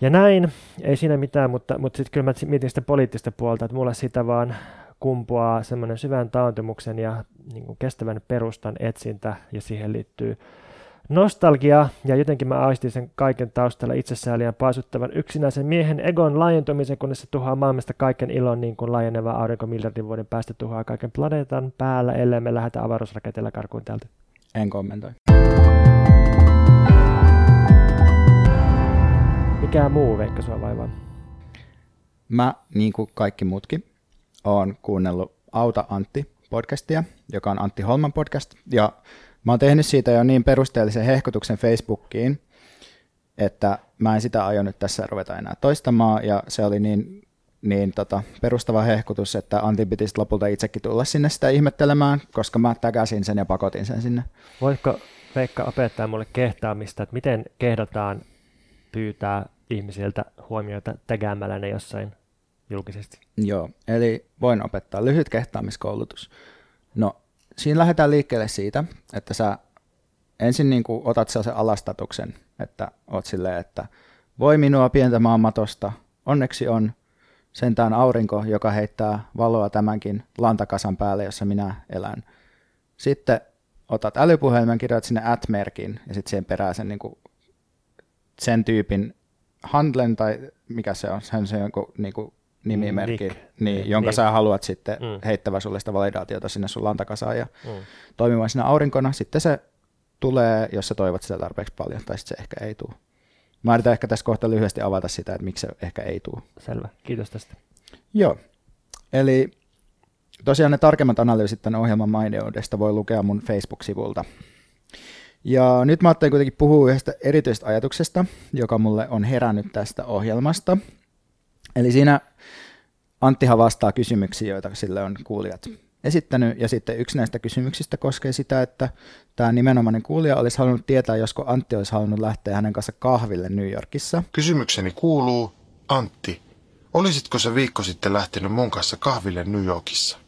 ja näin, ei siinä mitään, mutta, mutta sitten kyllä mä mietin sitä poliittista puolta, että mulle sitä vaan kumpuaa semmoinen syvän taantumuksen ja niin kuin kestävän perustan etsintä ja siihen liittyy Nostalgia, ja jotenkin mä aistin sen kaiken taustalla itsesääliän paisuttavan yksinäisen miehen egon laajentumisen, kunnes se tuhoaa maailmasta kaiken ilon, niin kuin laajeneva aurinko miljardin vuoden päästä tuhoaa kaiken planeetan päällä, ellei me lähdetä avaruusraketeilla karkuun täältä. En kommentoi. Mikä muu Veikka sua vaivaa? Mä, niin kuin kaikki muutkin, oon kuunnellut Auta Antti podcastia, joka on Antti Holman podcast, ja mä oon tehnyt siitä jo niin perusteellisen hehkutuksen Facebookiin, että mä en sitä aio nyt tässä ruveta enää toistamaan, ja se oli niin, niin tota, perustava hehkutus, että Antti pitisi lopulta itsekin tulla sinne sitä ihmettelemään, koska mä täkäsin sen ja pakotin sen sinne. Voitko Veikka opettaa mulle kehtaamista, että miten kehdataan pyytää ihmisiltä huomioita tägäämällä ne jossain julkisesti? Joo, eli voin opettaa lyhyt kehtaamiskoulutus. No, siinä lähdetään liikkeelle siitä, että sä ensin niin kuin otat sellaisen alastatuksen, että oot silleen, että voi minua pientä maamatosta, onneksi on sentään aurinko, joka heittää valoa tämänkin lantakasan päälle, jossa minä elän. Sitten otat älypuhelimen, kirjoitat sinne at-merkin ja sitten siihen perään sen, niin kuin, sen tyypin handlen tai mikä se on, se on se jonkun niin kuin, nimimerkki, Nick. niin, Niin, jonka niin. sä haluat sitten Mm. heittävä sulle sitä validaatiota sinne sun lantakasaan ja Mm. toimimaan siinä aurinkona. Sitten se tulee, jos sä toivot sitä tarpeeksi paljon, tai sitten se ehkä ei tule. Mä yritän ehkä tässä kohta lyhyesti avata sitä, että miksi se ehkä ei tule. Selvä, kiitos tästä. Joo, eli tosiaan ne tarkemmat analyysit tämän ohjelman maineudesta voi lukea mun Facebook-sivulta. Ja nyt mä ajattelin kuitenkin puhua yhdestä erityisestä ajatuksesta, joka mulle on herännyt tästä ohjelmasta. Eli siinä Anttihan vastaa kysymyksiin, joita sille on kuulijat esittänyt, ja sitten yksi näistä kysymyksistä koskee sitä, että tämä nimenomainen kuulija olisi halunnut tietää, josko Antti olisi halunnut lähteä hänen kanssa kahville New Yorkissa. Kysymykseni kuuluu, Antti, olisitko se viikko sitten lähtenyt mun kanssa kahville New Yorkissa?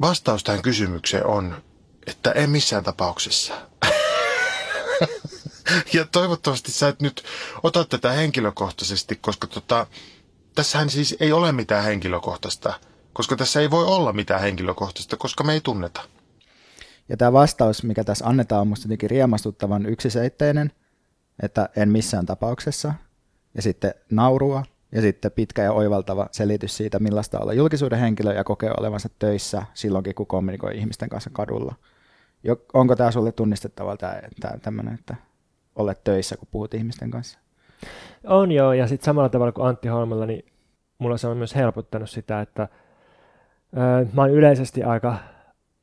Vastaus tähän kysymykseen on, että en missään tapauksessa. ja toivottavasti sä et nyt ota tätä henkilökohtaisesti, koska tota, tässähän siis ei ole mitään henkilökohtaista, koska tässä ei voi olla mitään henkilökohtaista, koska me ei tunneta. Ja tämä vastaus, mikä tässä annetaan, on musta jotenkin riemastuttavan yksiseitteinen, että en missään tapauksessa, ja sitten naurua, ja sitten pitkä ja oivaltava selitys siitä, millaista olla julkisuuden henkilö ja kokee olevansa töissä silloinkin, kun kommunikoi ihmisten kanssa kadulla. Onko tämä sulle tunnistettava tämä, tämä tämmöinen, että olet töissä, kun puhut ihmisten kanssa? On joo, ja sitten samalla tavalla kuin Antti Holmella, niin mulla se on myös helpottanut sitä, että öö, mä oon yleisesti aika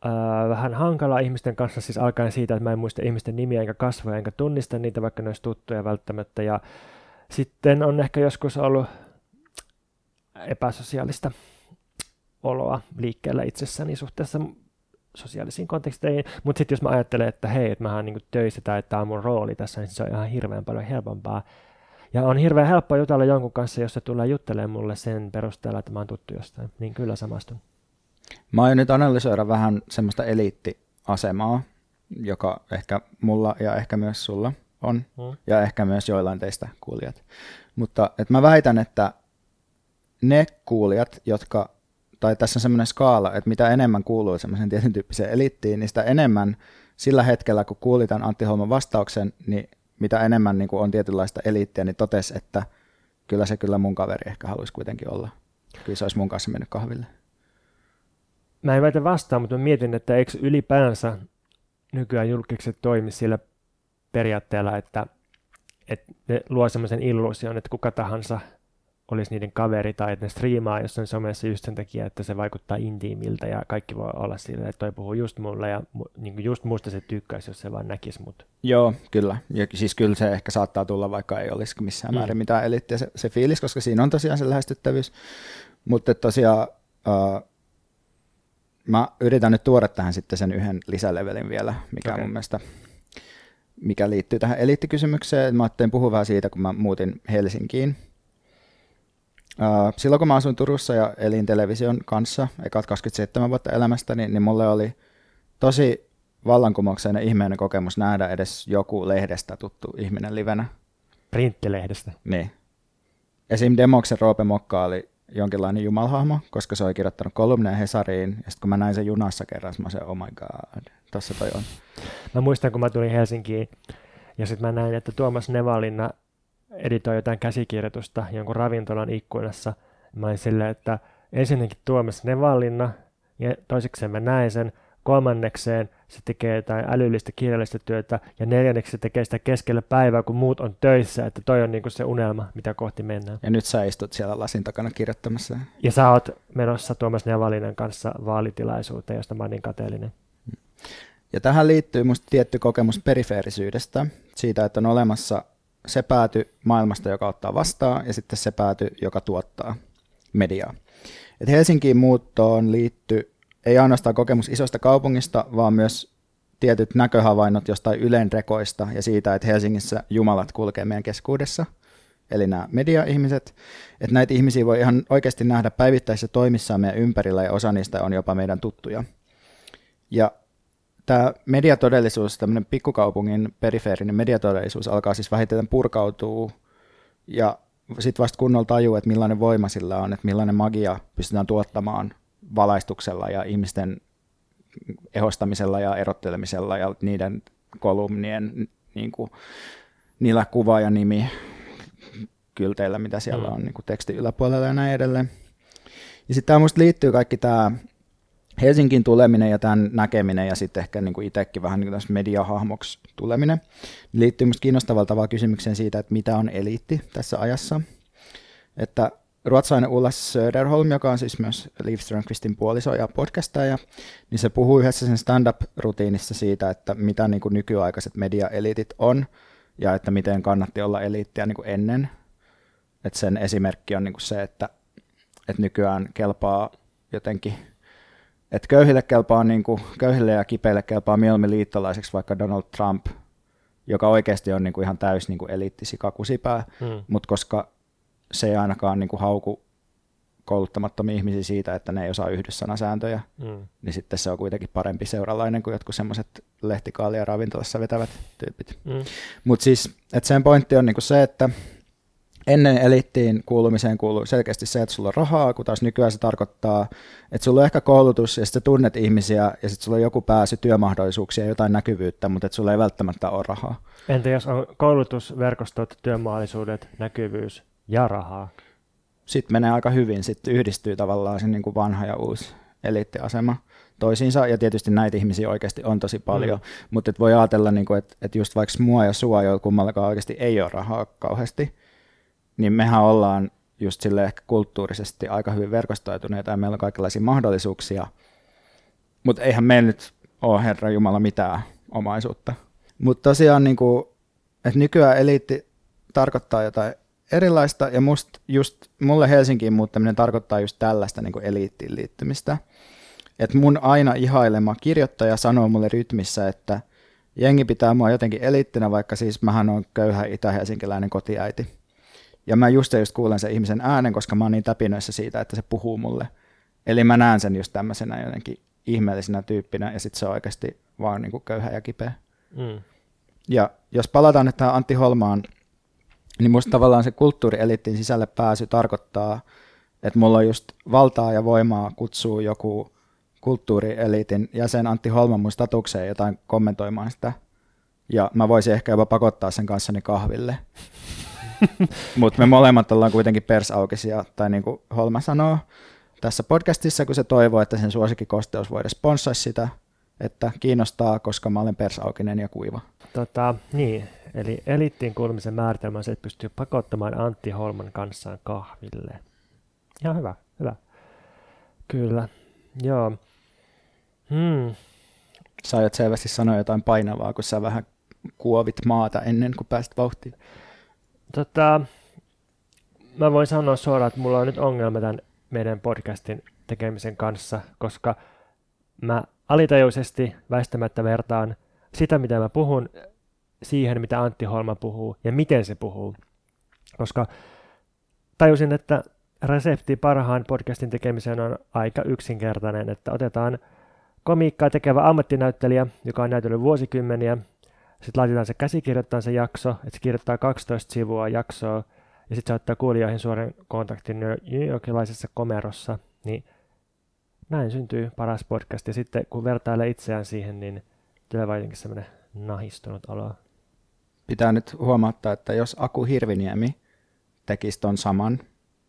öö, vähän hankala ihmisten kanssa, siis alkaen siitä, että mä en muista ihmisten nimiä enkä kasvoja, enkä tunnista niitä, vaikka ne olisi tuttuja välttämättä, ja sitten on ehkä joskus ollut epäsosiaalista oloa liikkeellä itsessäni suhteessa sosiaalisiin konteksteihin, mutta sitten jos mä ajattelen, että hei, että mä oon niinku töissä tai että tämä on mun rooli tässä, niin se on ihan hirveän paljon helpompaa. Ja on hirveän helppo jutella jonkun kanssa, jos se tulee juttelemaan mulle sen perusteella, että mä oon tuttu jostain. Niin kyllä samastun. Mä aion nyt analysoida vähän semmoista eliittiasemaa, joka ehkä mulla ja ehkä myös sulla on, Mm. ja ehkä myös joillain teistä kuulijat. Mutta et mä väitän, että ne kuulijat, jotka, tai tässä on semmoinen skaala, että mitä enemmän kuuluu semmoisen tietyn tyyppiseen eliittiin, niin sitä enemmän sillä hetkellä, kun kuuli tämän Antti Holman vastauksen, niin mitä enemmän niin on tietynlaista eliittiä, niin totesi, että kyllä se kyllä mun kaveri ehkä haluaisi kuitenkin olla. Kyllä se olisi mun kanssa mennyt kahville. Mä en väitä vastaan, mutta mä mietin, että eikö ylipäänsä nykyään julkiset toimi sillä periaatteella, että, että ne luo semmoisen illuusion, että kuka tahansa olisi niiden kaveri tai että ne striimaa jossain somessa just sen takia, että se vaikuttaa intiimiltä ja kaikki voi olla sillä, että toi puhuu just mulle ja niin kuin just musta se tykkäisi, jos se vaan näkisi mut. Joo, kyllä. Ja siis kyllä se ehkä saattaa tulla, vaikka ei olisi missään Mm. määrin mitään eliittiä se, se fiilis, koska siinä on tosiaan se lähestyttävyys. Mutta tosiaan uh, mä yritän nyt tuoda tähän sitten sen yhden lisälevelin vielä, mikä okay. mun mielestä mikä liittyy tähän eliittikysymykseen. Mä ajattelin puhua vähän siitä, kun mä muutin Helsinkiin. Silloin kun mä asuin Turussa ja elin television kanssa, ekat 27 vuotta elämästä, niin, niin mulle oli tosi vallankumouksellinen ihmeinen kokemus nähdä edes joku lehdestä tuttu ihminen livenä. Printtilehdestä. Niin. Esim. Demoksen Roope Mokka oli jonkinlainen jumalhahmo, koska se oli kirjoittanut kolumneja Hesariin, ja sitten kun mä näin sen junassa kerran, mä se, oh my god, tossa toi on. Mä muistan, kun mä tulin Helsinkiin, ja sitten mä näin, että Tuomas Nevalinna editoi jotain käsikirjoitusta jonkun ravintolan ikkunassa. Mä olin silleen, että ensinnäkin Tuomas Nevalinna, ja toisekseen mä näin sen, kolmannekseen se tekee jotain älyllistä kirjallista työtä, ja neljänneksi se tekee sitä keskellä päivää, kun muut on töissä, että toi on niinku se unelma, mitä kohti mennään. Ja nyt sä istut siellä lasin takana kirjoittamassa. Ja sä oot menossa Tuomas Nevalinen kanssa vaalitilaisuuteen, josta mä oon niin kateellinen. Ja tähän liittyy musta tietty kokemus perifeerisyydestä, siitä, että on olemassa se pääty maailmasta, joka ottaa vastaan, ja sitten se pääty, joka tuottaa mediaa. Et Helsinkiin muuttoon liittyy ei ainoastaan kokemus isosta kaupungista, vaan myös tietyt näköhavainnot jostain Ylen rekoista ja siitä, että Helsingissä jumalat kulkee meidän keskuudessa, eli nämä media-ihmiset, että näitä ihmisiä voi ihan oikeasti nähdä päivittäisissä toimissaan meidän ympärillä ja osa niistä on jopa meidän tuttuja. Ja tämä mediatodellisuus, tämmöinen pikkukaupungin perifeerinen mediatodellisuus alkaa siis vähitellen purkautua ja sitten vasta kunnolla tajuu, että millainen voima sillä on, että millainen magia pystytään tuottamaan valaistuksella ja ihmisten ehostamisella ja erottelemisella ja niiden kolumnien niin kuin, niillä kuva ja nimi kylteillä, mitä siellä mm. on niin kuin teksti yläpuolella ja näin edelleen. Ja sitten tämä liittyy kaikki tämä Helsingin tuleminen ja tämän näkeminen ja sitten ehkä niin kuin itsekin vähän niin kuin mediahahmoksi tuleminen liittyy minusta kiinnostavalla tavalla kysymykseen siitä, että mitä on eliitti tässä ajassa. Että ruotsalainen Ulla Söderholm, joka on siis myös Liv Strömqvistin puoliso ja podcastaja, niin se puhuu yhdessä sen stand-up-rutiinissa siitä, että mitä niin kuin nykyaikaiset media-eliitit on ja että miten kannatti olla eliittiä niin kuin ennen. Et sen esimerkki on niin kuin se, että, että nykyään kelpaa jotenkin, että köyhille kelpaa niin kuin, köyhille ja kipeille kelpaa mieluummin liittolaiseksi vaikka Donald Trump, joka oikeasti on niin kuin ihan täys niin kuin eliittisikakusipää, hmm. mutta koska se ei ainakaan niin kuin hauku kouluttamattomia ihmisiä siitä, että ne ei osaa yhdyssanasääntöjä, mm. niin sitten se on kuitenkin parempi seuralainen kuin jotkut semmoiset lehtikaalia ravintolassa vetävät tyypit. Mm. Mutta siis, että sen pointti on niinku se, että ennen elittiin kuulumiseen kuuluu selkeästi se, että sulla on rahaa, kun taas nykyään se tarkoittaa, että sulla on ehkä koulutus ja sitten tunnet ihmisiä ja sitten sulla on joku pääsy työmahdollisuuksia ja jotain näkyvyyttä, mutta että sulla ei välttämättä ole rahaa. Entä jos on koulutus, verkostot, työmahdollisuudet, näkyvyys, ja rahaa. Sitten menee aika hyvin, sitten yhdistyy tavallaan se niin kuin vanha ja uusi eliittiasema toisiinsa, ja tietysti näitä ihmisiä oikeasti on tosi paljon, mm. mutta voi ajatella, niin kuin, että, että just vaikka mua ja sua, joilla kummallakaan oikeasti ei ole rahaa kauheasti, niin mehän ollaan just sille ehkä kulttuurisesti aika hyvin verkostoituneita ja meillä on kaikenlaisia mahdollisuuksia, mutta eihän meillä nyt ole Herra Jumala mitään omaisuutta. Mutta tosiaan, niin kuin, että nykyään eliitti tarkoittaa jotain erilaista ja must, just mulle Helsinkiin muuttaminen tarkoittaa just tällaista niin kuin eliittiin liittymistä. Et mun aina ihailema kirjoittaja sanoo mulle rytmissä, että jengi pitää mua jotenkin eliittinä, vaikka siis mähän on köyhä itä-helsinkiläinen kotiäiti. Ja mä just just kuulen sen ihmisen äänen, koska mä oon niin täpinöissä siitä, että se puhuu mulle. Eli mä näen sen just tämmöisenä jotenkin ihmeellisenä tyyppinä, ja sitten se on oikeasti vaan niin kuin köyhä ja kipeä. Mm. Ja jos palataan nyt tähän Antti Holmaan niin musta tavallaan se kulttuurieliittin sisälle pääsy tarkoittaa, että mulla on just valtaa ja voimaa kutsua joku kulttuurieliitin jäsen Antti Holman mun statukseen jotain kommentoimaan sitä. Ja mä voisin ehkä jopa pakottaa sen kanssani kahville. Mutta me molemmat ollaan kuitenkin persaukisia, tai niin kuin Holma sanoo tässä podcastissa, kun se toivoo, että sen suosikkikosteus voida sponssaa sitä, että kiinnostaa, koska mä olen persaukinen ja kuiva. Tota, niin, eli elittiin kuulumisen määritelmä on se, että pystyy pakottamaan Antti Holman kanssaan kahville. Ihan hyvä, hyvä. Kyllä, joo. Hmm. Sä aiot selvästi sanoa jotain painavaa, kun sä vähän kuovit maata ennen kuin pääsit vauhtiin. Tota, mä voin sanoa suoraan, että mulla on nyt ongelma tämän meidän podcastin tekemisen kanssa, koska mä alitajuisesti väistämättä vertaan sitä, mitä mä puhun, siihen, mitä Antti Holma puhuu ja miten se puhuu. Koska tajusin, että resepti parhaan podcastin tekemiseen on aika yksinkertainen, että otetaan komiikkaa tekevä ammattinäyttelijä, joka on näytellyt vuosikymmeniä, sitten laitetaan se käsikirjoittaa se jakso, että se kirjoittaa 12 sivua jaksoa, ja sitten se ottaa kuulijoihin suoran kontaktin New Yorkilaisessa komerossa, niin näin syntyy paras podcast. Ja sitten kun vertailee itseään siihen, niin tulee jotenkin semmoinen nahistunut olo. Pitää nyt huomauttaa, että jos Aku Hirviniemi tekisi ton saman,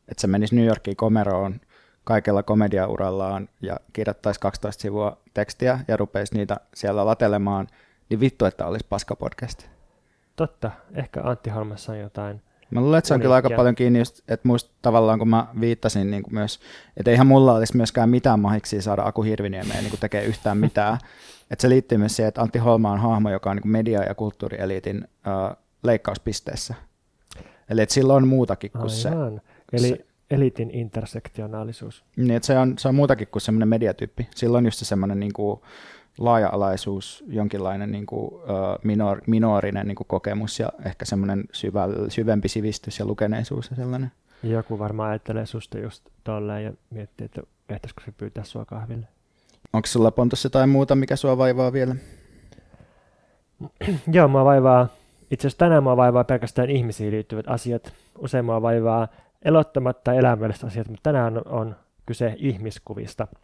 että se menisi New Yorkiin komeroon kaikella komediaurallaan ja kirjoittaisi 12 sivua tekstiä ja rupeisi niitä siellä latelemaan, niin vittu, että olisi paska podcast. Totta, ehkä Antti Holmassa on jotain Mä luulen, että se on kyllä aika paljon kiinni just, että muista tavallaan kun mä viittasin niin kuin myös, että eihän mulla olisi myöskään mitään mahiksi saada Aku Hirviniemeen niin tekee yhtään mitään. että se liittyy myös siihen, että Antti Holma on hahmo, joka on niin kuin media- ja kulttuurieliitin uh, leikkauspisteessä. Eli että sillä on muutakin kuin Aivan. se. Eli se, elitin intersektionaalisuus. Niin, että se on, se on muutakin kuin semmoinen mediatyyppi. Sillä on just se semmoinen niin kuin, laaja-alaisuus, jonkinlainen niin kuin, minor, minorinen niin kuin kokemus ja ehkä semmoinen syvä, syvempi sivistys ja lukeneisuus ja sellainen. Joku varmaan ajattelee susta just tolleen ja miettii, että ehtäisikö se pyytää sua kahville. Onko sulla Pontus jotain muuta, mikä sua vaivaa vielä? Joo, mua vaivaa, itse asiassa tänään mua vaivaa pelkästään ihmisiin liittyvät asiat. Usein mua vaivaa elottamatta elämälliset asiat, mutta tänään on kyse ihmiskuvista –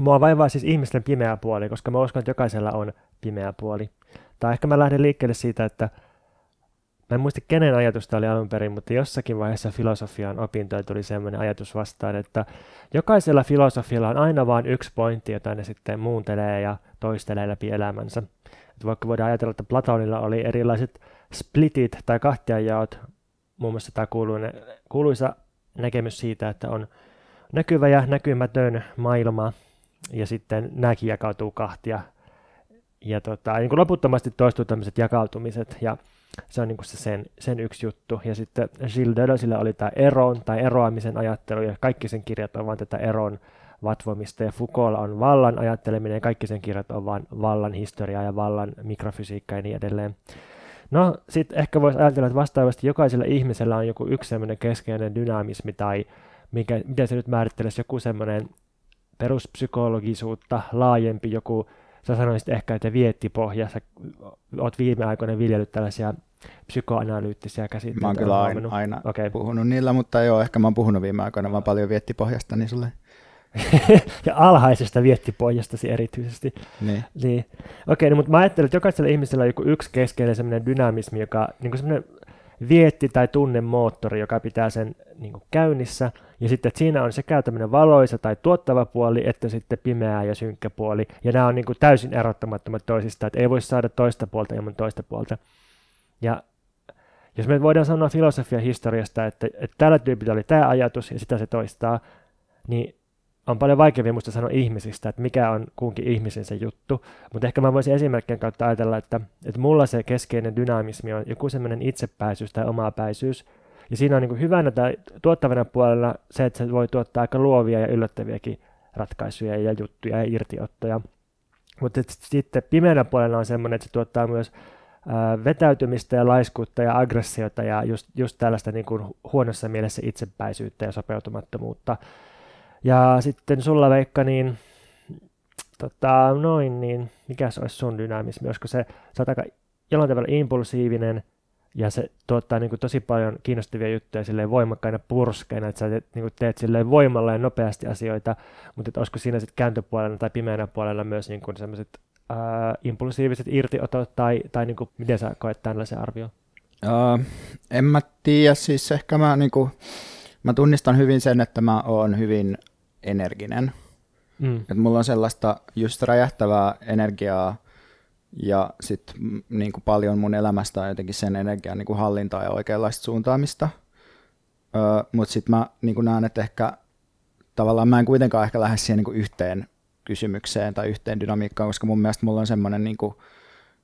Mua vaivaa siis ihmisten pimeä puoli, koska mä uskon, että jokaisella on pimeä puoli. Tai ehkä mä lähden liikkeelle siitä, että mä en muista kenen ajatus tämä oli alun perin, mutta jossakin vaiheessa filosofian opintoja tuli sellainen ajatus vastaan, että jokaisella filosofialla on aina vain yksi pointti, jota ne sitten muuntelee ja toistelee läpi elämänsä. Että vaikka voidaan ajatella, että Platonilla oli erilaiset splitit tai kahtiajaot, muun muassa tämä kuuluisa näkemys siitä, että on näkyvä ja näkymätön maailma, ja sitten nämäkin jakautuu kahtia. Ja tota, niin kuin loputtomasti toistuu tämmöiset jakautumiset, ja se on niin kuin se sen, sen yksi juttu. Ja sitten Gilles Deleuzeillä oli tämä eron tai eroamisen ajattelu, ja kaikki sen kirjat on vain tätä eron vatvomista, ja Foucaultlla on vallan ajatteleminen, ja kaikki sen kirjat on vain vallan historiaa ja vallan mikrofysiikka ja niin edelleen. No, sitten ehkä voisi ajatella, että vastaavasti jokaisella ihmisellä on joku yksi semmoinen keskeinen dynamismi tai mikä, miten se nyt määrittelisi joku semmoinen peruspsykologisuutta laajempi joku, sä sanoisit ehkä, että viettipohja, sä oot viime aikoina viljellyt tällaisia psykoanalyyttisiä käsitteitä. Mä oon kyllä aina, aina okay. puhunut niillä, mutta joo, ehkä mä oon puhunut viime aikoina vaan paljon viettipohjasta, niin sulle ja alhaisesta viettipohjastasi erityisesti. Niin. niin. Okei, okay, no, mutta mä ajattelen, että jokaisella ihmisellä on joku yksi keskeinen semmoinen dynamismi, joka niin semmoinen vietti- tai tunnemoottori, joka pitää sen niin kuin käynnissä. Ja sitten että siinä on sekä tämmöinen valoisa tai tuottava puoli, että sitten pimeä ja synkkä puoli. Ja nämä on niin kuin täysin erottamattomat toisistaan, että ei voi saada toista puolta ilman toista puolta. Ja jos me voidaan sanoa filosofia historiasta, että, että tällä tyypillä oli tämä ajatus ja sitä se toistaa, niin on paljon vaikeampi musta sanoa ihmisistä, että mikä on kunkin ihmisen se juttu, mutta ehkä mä voisin esimerkkien kautta ajatella, että, että mulla se keskeinen dynamismi on joku semmoinen itsepäisyys tai omapäisyys, ja siinä on niin hyvänä tai tuottavana puolella se, että se voi tuottaa aika luovia ja yllättäviäkin ratkaisuja ja juttuja ja irtiottoja. Mutta sitten pimeänä puolella on semmoinen, että se tuottaa myös vetäytymistä ja laiskuutta ja aggressiota ja just, just tällaista niin kuin huonossa mielessä itsepäisyyttä ja sopeutumattomuutta. Ja sitten sulla Veikka, niin tota, noin, niin mikä se olisi sun dynamismi? Olisiko se, sä oot aika jollain tavalla impulsiivinen ja se tuottaa niin kuin, tosi paljon kiinnostavia juttuja silleen voimakkaina purskeina, että sä teet, niin kuin, teet silleen voimalla ja nopeasti asioita, mutta että olisiko siinä sitten kääntöpuolella tai pimeänä puolella myös niin kuin sellaiset äh, impulsiiviset irtiotot tai, tai niin kuin, miten sä koet tällaisen arvio? Uh, en mä tiedä, siis ehkä mä, niin kuin, mä tunnistan hyvin sen, että mä oon hyvin energinen. Mm. Et mulla on sellaista just räjähtävää energiaa ja sitten niin paljon mun elämästä on jotenkin sen energian niin kuin hallintaa ja oikeanlaista suuntaamista. Öö, Mutta sitten mä niin kuin näen, että ehkä tavallaan mä en kuitenkaan ehkä lähde siihen niin kuin yhteen kysymykseen tai yhteen dynamiikkaan, koska mun mielestä mulla on semmoinen niin kuin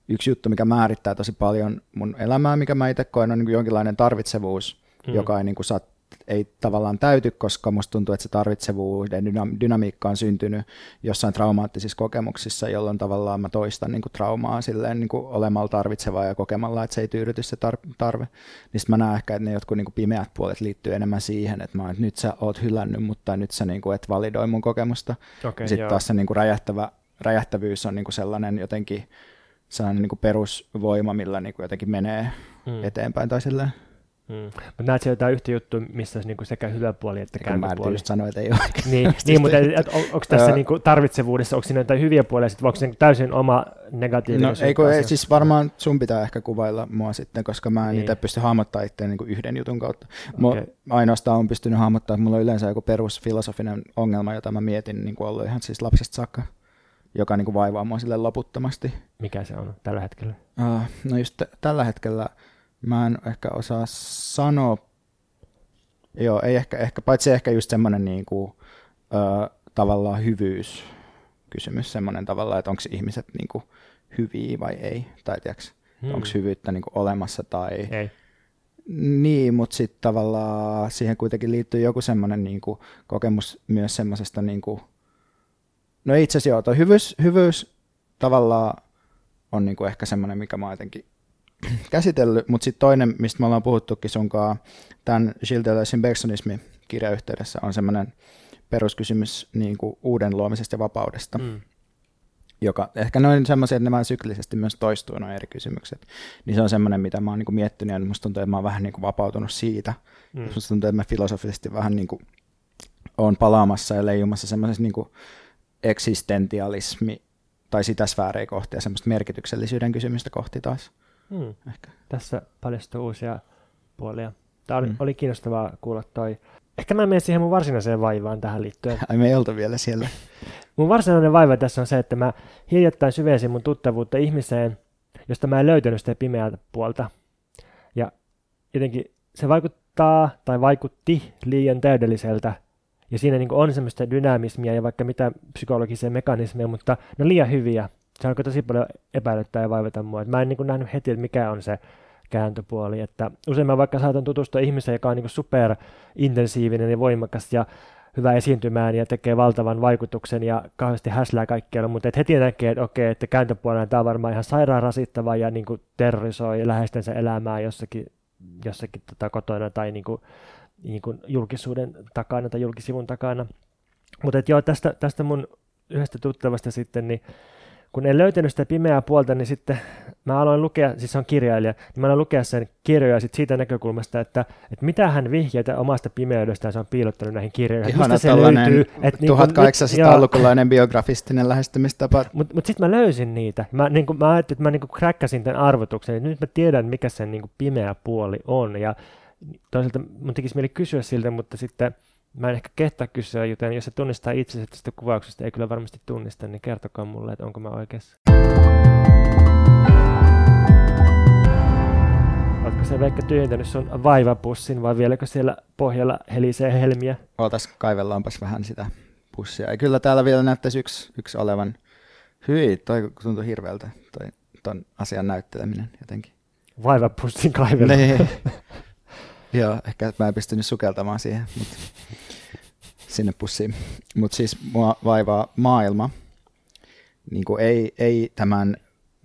yksi juttu, mikä määrittää tosi paljon mun elämää, mikä mä itse koen, on niin kuin jonkinlainen tarvitsevuus, mm. joka ei niin kuin saa ei tavallaan täyty, koska musta tuntuu, että se tarvitsevuuden dynamiikka on syntynyt jossain traumaattisissa kokemuksissa, jolloin tavallaan mä toistan niin kuin traumaa silleen niin kuin olemalla tarvitsevaa ja kokemalla, että se ei tyydyty se tar- tarve. Niin mä näen ehkä, että ne jotkut niin kuin pimeät puolet liittyy enemmän siihen, että, mä, että nyt sä oot hylännyt, mutta nyt sä niin kuin et validoi mun kokemusta. Okay, Sitten taas se niin kuin räjähtävä, räjähtävyys on niin kuin sellainen jotenkin sellainen niin kuin perusvoima, millä niin kuin jotenkin menee hmm. eteenpäin tai silleen. Mm. Mutta näetkö jotain yhtä juttua, missä olisi niinku sekä hyvä puoli että Kun mä kääntöpuoli? just sanoin, että ei ole. Niin, niin mutta on, onko tässä niinku tarvitsevuudessa, onko siinä jotain hyviä puolia, sit, vai onko se niinku täysin oma negatiivinen No ei, kun, ei, siis varmaan sun pitää ehkä kuvailla mua sitten, koska mä en Niin. itse pysty hahmottaa itseäni niin yhden jutun kautta. Mä Okei. ainoastaan on pystynyt hahmottaa, että mulla on yleensä joku perusfilosofinen ongelma, jota mä mietin niin kuin ollut ihan siis lapsesta saakka, joka niin kuin vaivaa mua sille loputtomasti. Mikä se on tällä hetkellä? Uh, no just t- tällä hetkellä mä en ehkä osaa sanoa, joo, ei ehkä, ehkä paitsi ehkä just semmoinen niin kuin, uh, tavallaan hyvyys kysymys, semmoinen tavallaan, että onko ihmiset niin kuin hyviä vai ei, tai tiiäks, Hmm. onko hyvyyttä niin kuin olemassa tai Ei. niin, mutta sitten tavallaan siihen kuitenkin liittyy joku semmoinen niin kuin, kokemus myös semmoisesta, niin kuin, no itse asiassa joo, toi hyvyys, hyvyys tavallaan on niin kuin ehkä semmoinen, mikä mä jotenkin käsitellyt, mutta sitten toinen, mistä me ollaan puhuttukin sunkaan tämän Gilles Deleuzein Bergsonismi kirjayhteydessä, on semmoinen peruskysymys niin kuin uuden luomisesta ja vapaudesta, Mm. joka ehkä noin semmoisia, että ne vähän syklisesti myös toistuu nuo eri kysymykset, niin se on semmoinen, mitä mä oon niin kuin miettinyt, ja musta tuntuu, että mä oon vähän niin kuin vapautunut siitä. Mm. Musta tuntuu, että mä filosofisesti vähän niin kuin oon palaamassa ja leijumassa semmoisessa niin kuin eksistentialismi tai sitä sfäärejä kohti ja semmoista merkityksellisyyden kysymystä kohti taas. Mm. Ehkä. Tässä paljastuu uusia puolia. Tämä oli, mm. Mm. oli kiinnostavaa kuulla toi. Ehkä mä menen siihen mun varsinaiseen vaivaan tähän liittyen. Ai me ei oltu vielä siellä. Mun varsinainen vaiva tässä on se, että mä hiljattain syvensin mun tuttavuutta ihmiseen, josta mä en löytänyt sitä pimeää puolta. Ja jotenkin se vaikuttaa tai vaikutti liian täydelliseltä. Ja siinä niin on semmoista dynamismia ja vaikka mitä psykologisia mekanismeja, mutta ne on liian hyviä. Se alkoi tosi paljon epäilyttää ja vaivata mua. Et mä en niin nähnyt heti, että mikä on se kääntöpuoli. Että usein mä vaikka saatan tutustua ihmiseen, joka on niin superintensiivinen ja voimakas ja hyvä esiintymään ja tekee valtavan vaikutuksen ja kauheasti häslää kaikkialla, mutta et heti näkee, että okei, että kääntöpuolella tämä on varmaan ihan sairaan rasittava ja niin kuin terrorisoi läheistensä elämää jossakin, jossakin tota kotona tai niin kuin, niin kuin julkisuuden takana tai julkisivun takana. Mutta joo, tästä, tästä mun yhdestä tuttavasta sitten, niin kun en löytänyt sitä pimeää puolta, niin sitten mä aloin lukea, siis se on kirjailija, niin mä aloin lukea sen kirjoja sit siitä näkökulmasta, että, että mitä hän vihjeitä omasta pimeydestään se on piilottanut näihin kirjoihin. Ihana Mistä se löytyy? että niinku nyt- joo, 1800-lukulainen biografistinen lähestymistapa. mutta mut sitten mä löysin niitä. Mä, niin mä ajattelin, että mä niin kräkkäsin tämän arvotuksen, että nyt mä tiedän, mikä sen niin pimeä puoli on. Ja toisaalta mun tekisi mieli kysyä siltä, mutta sitten mä en ehkä kehtaa kysyä, joten jos se tunnistaa itsensä tästä kuvauksesta, ei kyllä varmasti tunnista, niin kertokaa mulle, että onko mä oikeassa. Oletko se Veikka tyhjentänyt sun vaivapussin vai vieläkö siellä pohjalla helisee helmiä? Ootas, kaivellaanpas vähän sitä pussia. Ja kyllä täällä vielä näyttäisi yksi, yksi olevan. Hyi, toi tuntuu hirveältä, toi, ton asian näytteleminen jotenkin. Vaivapussin kaivella. Niin. Joo, ehkä mä en pystynyt sukeltamaan siihen, mutta sinne pussiin. Mutta siis mua vaivaa maailma, niin kuin ei, ei tämän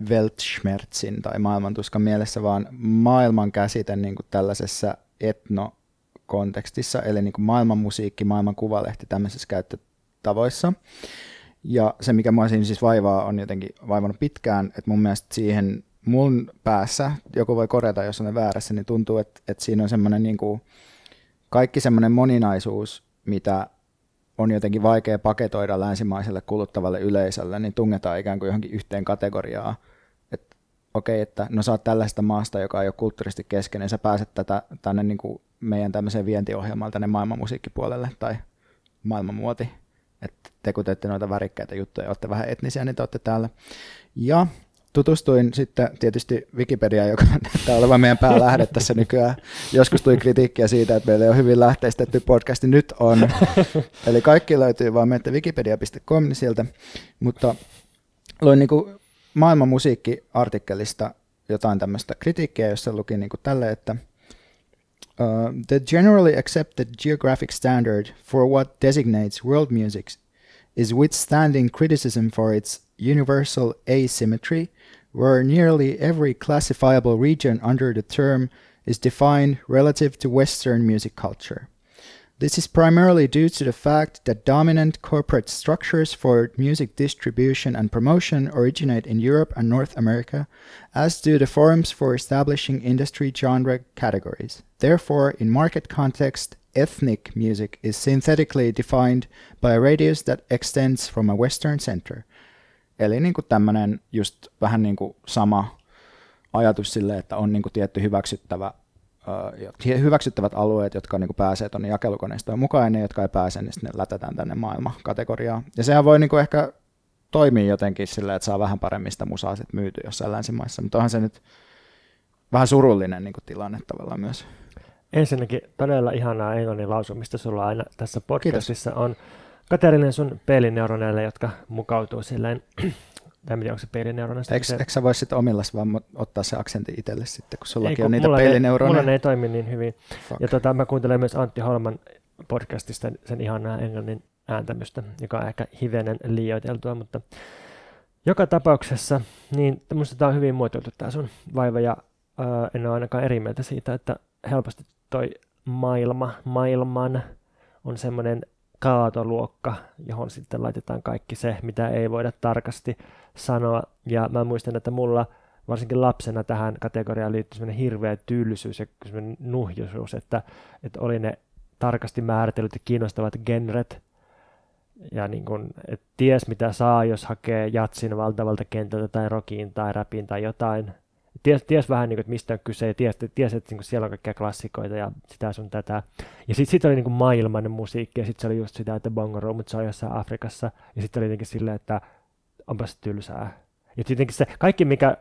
Weltschmerzin tai maailmantuskan mielessä, vaan maailman käsite niin kuin tällaisessa etnokontekstissa, eli niin kuin maailman musiikki, maailman kuvalehti tämmöisissä käyttötavoissa. Ja se, mikä mua siinä siis vaivaa, on jotenkin vaivannut pitkään, että mun mielestä siihen mun päässä, joku voi korjata, jos on väärässä, niin tuntuu, että, että siinä on semmoinen niin kuin, kaikki semmoinen moninaisuus, mitä on jotenkin vaikea paketoida länsimaiselle kuluttavalle yleisölle, niin tungetaan ikään kuin johonkin yhteen kategoriaan. Että okei, että no sä oot tällaista maasta, joka ei ole kulttuurisesti keskeinen, sä pääset tätä, tänne niin kuin meidän tämmöiseen vientiohjelmaan tänne maailmanmusiikkipuolelle tai maailmanmuoti. Että te kun teette noita värikkäitä juttuja, olette vähän etnisiä, niin te olette täällä. Ja tutustuin sitten tietysti Wikipediaan, joka näyttää olevan meidän päälähde tässä nykyään. Joskus tuli kritiikkiä siitä, että meillä ei ole hyvin lähteistetty podcasti, nyt on. Eli kaikki löytyy vaan menette wikipedia.com niin sieltä. Mutta luin niin kuin maailman musiikkiartikkelista jotain tämmöistä kritiikkiä, jossa luki niin kuin tälle, että Uh, the generally accepted geographic standard for what designates world music is withstanding criticism for its universal asymmetry, where nearly every classifiable region under the term is defined relative to Western music culture. This is primarily due to the fact that dominant corporate structures for music distribution and promotion originate in Europe and North America, as do the forums for establishing industry genre categories. Therefore, in market context, ethnic music is synthetically defined by a radius that extends from a western center. Eli niin kuin tämmöinen just vähän niin kuin sama ajatus sille, että on niin kuin tietty hyväksyttävä uh, hyväksyttävät alueet, jotka niin kuin pääsee tuonne jakelukoneistoon mukaan, ja ne, jotka ei pääse, niin sitten ne lätetään tänne maailmakategoriaan. Ja sehän voi niin kuin ehkä toimia jotenkin silleen, että saa vähän paremmin sitä musaa sit myyty jossain länsimaissa, mutta onhan se nyt vähän surullinen niin kuin tilanne tavallaan myös. Ensinnäkin todella ihanaa englannin lausumista sulla aina tässä podcastissa Kiitos. on. Katerinen sun pelineuroneille, jotka mukautuu silleen tai miten onko se peilineuronasta? Eikö, se... eikö sä vois sitten omillas vaan ottaa se aksentti itselle sitten, kun sullakin ei, on niitä peilineuroneja? Ne, mulla ne ei toimi niin hyvin. Fuck. Ja tota, mä kuuntelen myös Antti Holman podcastista sen ihanaa englannin ääntämystä, joka on ehkä hivenen liioiteltua, mutta joka tapauksessa, niin minusta tämä on hyvin muotoiltu tämä sun vaiva, ja äh, en ole ainakaan eri mieltä siitä, että helposti toi maailma, maailman on semmoinen kaatoluokka, johon sitten laitetaan kaikki se, mitä ei voida tarkasti sanoa. Ja mä muistan, että mulla varsinkin lapsena tähän kategoriaan liittyy semmoinen hirveä tylsyys ja semmoinen nuhjuisuus, että, että oli ne tarkasti määritellyt ja kiinnostavat genret, ja niin kun, et ties mitä saa, jos hakee jatsin valtavalta kentältä tai rockiin tai rapiin tai jotain, ties, ties vähän, niin kuin, että mistä on kyse, ja ties, ties että niin kuin siellä on kaikkia klassikoita ja sitä sun tätä. Ja sitten sit oli niin kuin maailman musiikki, ja sitten se oli just sitä, että Bongo Roomut on jossain Afrikassa, ja sitten oli jotenkin silleen, että onpas tylsää. Ja sitten se kaikki, mikä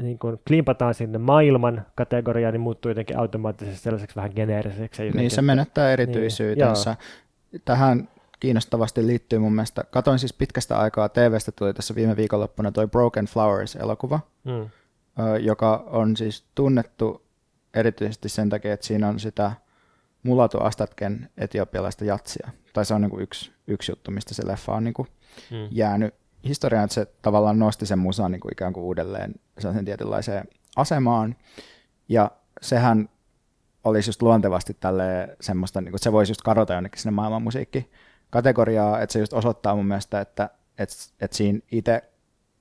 niin kun klimpataan sinne maailman kategoriaan, niin muuttuu jotenkin automaattisesti sellaiseksi vähän geneeriseksi. Jotenkin, niin, se menettää erityisyytensä. Niin, Tähän kiinnostavasti liittyy mun mielestä, katoin siis pitkästä aikaa TVstä, tuli tässä viime viikonloppuna toi Broken Flowers-elokuva, mm joka on siis tunnettu erityisesti sen takia, että siinä on sitä Mulatu Astatken etiopialaista jatsia. Tai se on niin kuin yksi, yksi juttu, mistä se leffa on niin kuin hmm. jäänyt historiaan, että se tavallaan nosti sen musan niin kuin ikään kuin uudelleen sen tietynlaiseen asemaan. Ja sehän olisi just luontevasti tälle semmoista, niin kuin, että se voisi just kadota jonnekin sinne maailmanmusiikki kategoriaa, että se just osoittaa mun mielestä, että, että, että siinä itse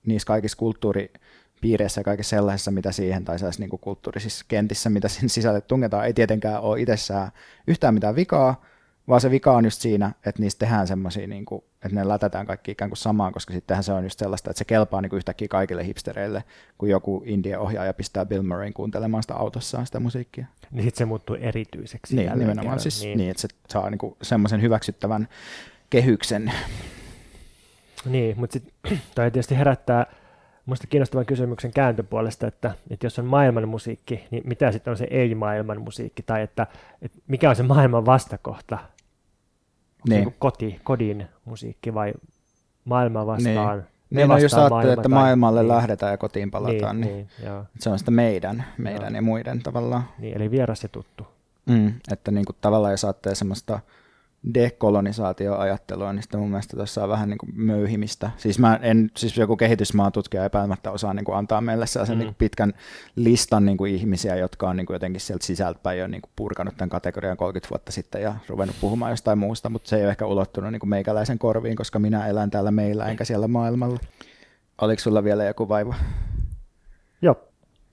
niissä kaikissa kulttuuri piireissä ja kaikessa sellaisessa, mitä siihen, tai sellaisissa niin kulttuurisissa kentissä, mitä sen sisälle tungetaan, ei tietenkään ole itsessään yhtään mitään vikaa, vaan se vika on just siinä, että niistä tehdään semmoisia, niin kuin, että ne lätetään kaikki ikään kuin samaan, koska sittenhän se on just sellaista, että se kelpaa niin kuin yhtäkkiä kaikille hipstereille, kun joku indie-ohjaaja pistää Bill Murrayn kuuntelemaan sitä autossaan sitä musiikkia. Niin sitten se muuttuu erityiseksi. Niin, nimenomaan kerran. siis niin. niin, että se saa niin kuin semmoisen hyväksyttävän kehyksen. Niin, mutta sitten toi tietysti herättää Minusta kiinnostavan kysymyksen kääntöpuolesta, että, että jos on maailman musiikki, niin mitä sitten on se ei-maailman musiikki, tai että, että mikä on se maailman vastakohta? Niin. niin koti, kodin musiikki vai maailma vastaan? Niin. Niin, no jos ajattelee, että maailmalle tai, niin. lähdetään ja kotiin palataan, niin, niin, niin se on sitä meidän, meidän joo. ja muiden tavallaan. Niin, eli vieras ja tuttu. Mm, että niin kuin tavallaan jos ajattelee semmoista dekolonisaatioajattelua, niin sitten mun mielestä tuossa on vähän niin kuin möyhimistä. Siis, mä en, siis joku kehitysmaatutkija epäilemättä osaa niin kuin antaa meille sellaisen mm. niin kuin pitkän listan niin kuin ihmisiä, jotka on niin kuin jotenkin sieltä sisältäpäin jo niin kuin purkanut tämän kategorian 30 vuotta sitten ja ruvennut puhumaan jostain muusta, mutta se ei ole ehkä ulottunut niin kuin meikäläisen korviin, koska minä elän täällä meillä enkä siellä maailmalla. Oliko sulla vielä joku vaiva? Joo.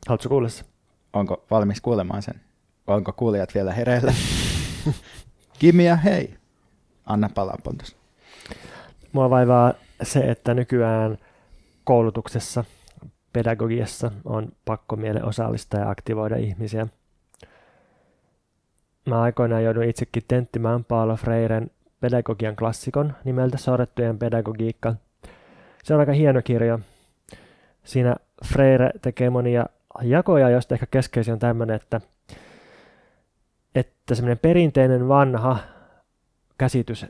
Haluatko kuulla se? Onko valmis kuulemaan sen? Onko kuulijat vielä hereillä? Kimia, hei! Anna palaa pontus. Mua vaivaa se, että nykyään koulutuksessa, pedagogiassa on pakko miele osallistaa ja aktivoida ihmisiä. Mä aikoinaan joudun itsekin tenttimään Paolo Freiren pedagogian klassikon nimeltä Sorrettujen pedagogiikka. Se on aika hieno kirja. Siinä Freire tekee monia jakoja, joista ehkä keskeisin on tämmöinen, että, että semmoinen perinteinen vanha käsitys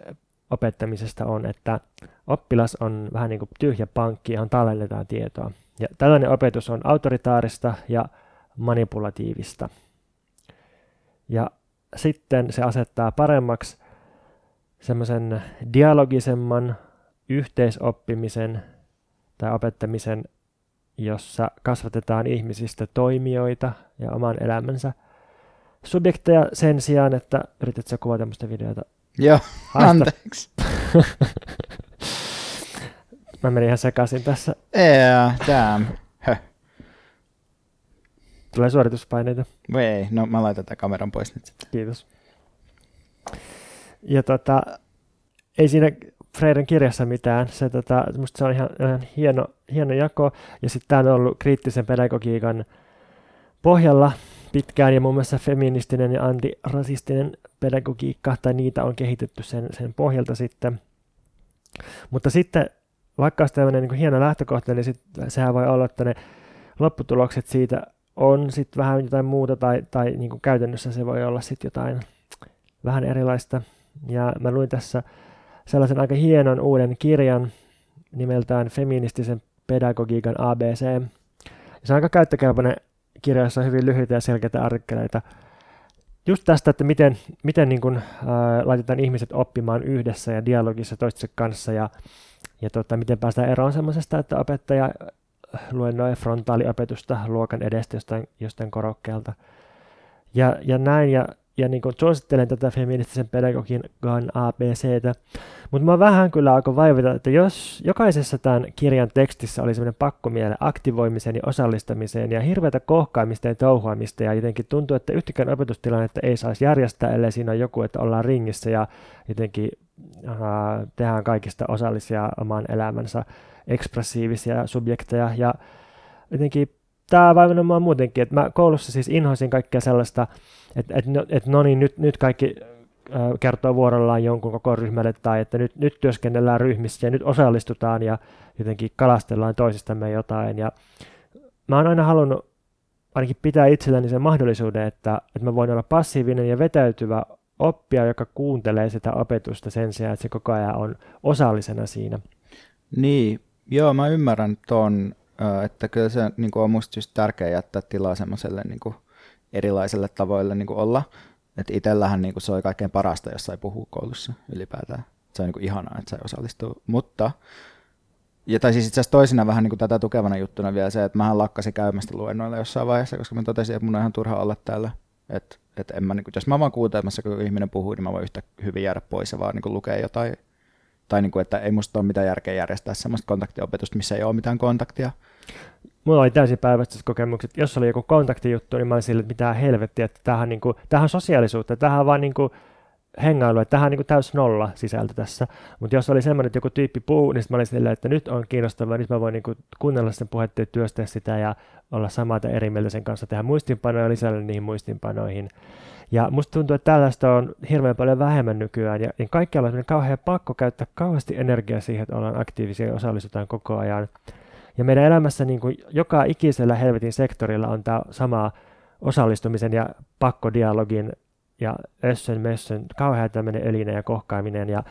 opettamisesta on, että oppilas on vähän niin kuin tyhjä pankki, johon tallennetaan tietoa. Ja tällainen opetus on autoritaarista ja manipulatiivista. Ja sitten se asettaa paremmaksi semmoisen dialogisemman yhteisoppimisen tai opettamisen, jossa kasvatetaan ihmisistä toimijoita ja oman elämänsä subjekteja sen sijaan, että yrität kuvata tämmöistä videota. Joo, Haista. anteeksi. Mä menin ihan sekaisin tässä. Yeah, damn. Höh. Tulee suorituspaineita. Voi ei, no mä laitan tämän kameran pois nyt sitten. Kiitos. Ja tota, ei siinä Freiren kirjassa mitään. Se, tota, musta se on ihan, ihan hieno, hieno jako. Ja sitten tämä on ollut kriittisen pedagogiikan pohjalla pitkään ja muun muassa feministinen ja antirasistinen pedagogiikka, tai niitä on kehitetty sen, sen pohjalta sitten. Mutta sitten, vaikka olisi tämmöinen niin hieno lähtökohta, niin sit, sehän voi olla, että ne lopputulokset siitä on sitten vähän jotain muuta, tai, tai niin kuin käytännössä se voi olla sitten jotain vähän erilaista. Ja mä luin tässä sellaisen aika hienon uuden kirjan nimeltään Feministisen pedagogiikan ABC. Se on aika käyttökelpoinen kirja, jossa on hyvin lyhyitä ja selkeitä artikkeleita just tästä, että miten, miten niin kuin, ää, laitetaan ihmiset oppimaan yhdessä ja dialogissa toistensa kanssa ja, ja tota, miten päästään eroon semmoisesta, että opettaja luennoi frontaaliopetusta luokan edestä jostain, jostain korokkeelta. Ja, ja näin, ja ja niin kuin suosittelen tätä feministisen pedagogiikan ABCtä. Mutta mä vähän kyllä alkoi vaivata, että jos jokaisessa tämän kirjan tekstissä oli semmoinen pakkomiele aktivoimiseen ja osallistamiseen ja hirveätä kohkaamista ja touhuamista ja jotenkin tuntuu, että yhtäkään opetustilannetta ei saisi järjestää, ellei siinä on joku, että ollaan ringissä ja jotenkin uh, tehdään kaikista osallisia oman elämänsä ekspressiivisia subjekteja ja jotenkin tämä vaivannut muutenkin, että mä koulussa siis inhoisin kaikkea sellaista, että et, no, et no niin, nyt, nyt kaikki kertoo vuorollaan jonkun koko ryhmälle tai että nyt, nyt työskennellään ryhmissä ja nyt osallistutaan ja jotenkin kalastellaan toisistamme jotain. Ja mä oon aina halunnut ainakin pitää itselläni sen mahdollisuuden, että, että mä voin olla passiivinen ja vetäytyvä oppija, joka kuuntelee sitä opetusta sen sijaan, että se koko ajan on osallisena siinä. Niin, joo, mä ymmärrän ton, että kyllä se niin on musta just tärkeää jättää tilaa semmoiselle niin erilaiselle tavoille niin kuin olla. Että itsellähän niin kuin se oli kaikkein parasta, jos sai puhua koulussa ylipäätään. Se on niin ihanaa, että sai osallistua. Mutta, ja tai siis itse asiassa toisena vähän niin kuin tätä tukevana juttuna vielä se, että mähän lakkasin käymästä luennoilla jossain vaiheessa, koska mä totesin, että mun on ihan turha olla täällä. Että et en mä, niin kuin, jos mä vaan kuuntelemassa, kun ihminen puhuu, niin mä voin yhtä hyvin jäädä pois ja vaan niin kuin lukea jotain. Tai niin kuin, että ei musta ole mitään järkeä järjestää sellaista kontaktiopetusta, missä ei ole mitään kontaktia mulla oli täysin päivästyskokemukset. kokemukset. Jos oli joku kontaktijuttu, niin mä olin sille, että mitä helvettiä, että tämähän, niin on sosiaalisuutta, tämähän on vaan niin kuin hengailu, että tämähän on niin täys nolla sisältö tässä. Mutta jos oli semmoinen, että joku tyyppi puhuu, niin mä olin silleen, että nyt on kiinnostavaa, nyt mä voin niin kuunnella sen puhetta ja työstää sitä ja olla samaa tai eri mieltä sen kanssa, tehdä muistinpanoja lisällä niihin muistinpanoihin. Ja musta tuntuu, että tällaista on hirveän paljon vähemmän nykyään, ja, ja kaikkialla on kauhean pakko käyttää kauheasti energiaa siihen, että ollaan aktiivisia ja osallistutaan koko ajan. Ja meidän elämässä niin kuin joka ikisellä helvetin sektorilla on tämä sama osallistumisen ja pakkodialogin ja össön mössön kauhean tämmöinen elinen ja kohkaaminen. Ja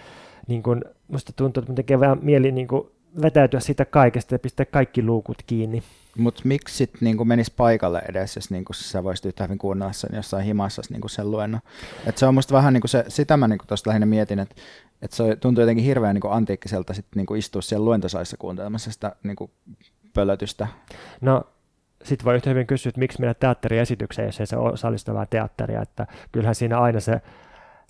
niin kuin, musta tuntuu, että tekee vähän mieli niin kuin vetäytyä siitä kaikesta ja pistää kaikki luukut kiinni. Mutta miksi sitten niinku menisi paikalle edes, jos niinku sä voisit yhtä hyvin kuunnella sen jossain himassa niinku sen luennon? Et se on musta vähän niinku se, sitä mä niinku tuosta lähinnä mietin, että et se tuntuu jotenkin hirveän niinku antiikkiselta sit niinku istua siellä luentosaissa kuuntelemassa sitä niinku pölötystä. No sitten voi yhtä hyvin kysyä, että miksi mennä teatteriesitykseen, jos ei se ole osallistavaa teatteria, että kyllähän siinä aina se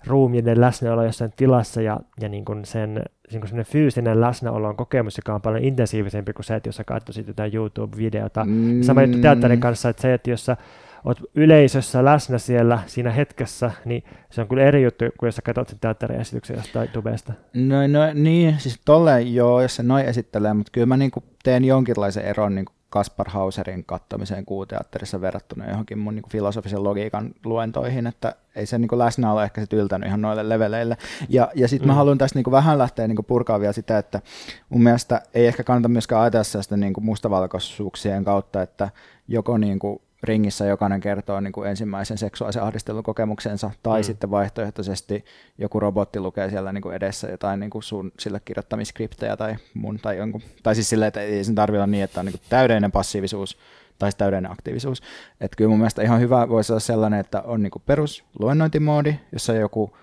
ruumiinen läsnäolo jossain tilassa ja, ja niin kuin sen niin kuin fyysinen läsnäolo on kokemus, joka on paljon intensiivisempi kuin se, että jos sä katsoisit jotain YouTube-videota. Mm. Sama juttu teatterin kanssa, että se, että jos sä oot yleisössä läsnä siellä siinä hetkessä, niin se on kyllä eri juttu kuin jos sä katsot sen teatteriesityksen jostain tubesta. No, no niin, siis tolleen joo, jos se noin esittelee, mutta kyllä mä niin teen jonkinlaisen eron niin Kaspar Hauserin kattamiseen kuuteatterissa verrattuna johonkin mun niin filosofisen logiikan luentoihin, että ei se niin läsnäolo ehkä sit yltänyt ihan noille leveleille. Ja, ja sitten mm. mä haluan tästä niin vähän lähteä niin purkaa vielä sitä, että mun mielestä ei ehkä kannata myöskään ajatella sitä niin mustavalkoisuuksien kautta, että joko niin kuin ringissä jokainen kertoo niin kuin ensimmäisen seksuaalisen ahdistelun kokemuksensa, tai mm. sitten vaihtoehtoisesti joku robotti lukee siellä niin kuin edessä jotain niin kuin sun sille kirjoittamiskriptejä tai mun, tai, jonkun, tai siis silleen, että ei sen tarvitse olla niin, että on niin kuin täydellinen passiivisuus tai täydellinen aktiivisuus. Että kyllä mun mielestä ihan hyvä voisi olla sellainen, että on niin kuin perus luennointimoodi, jossa joku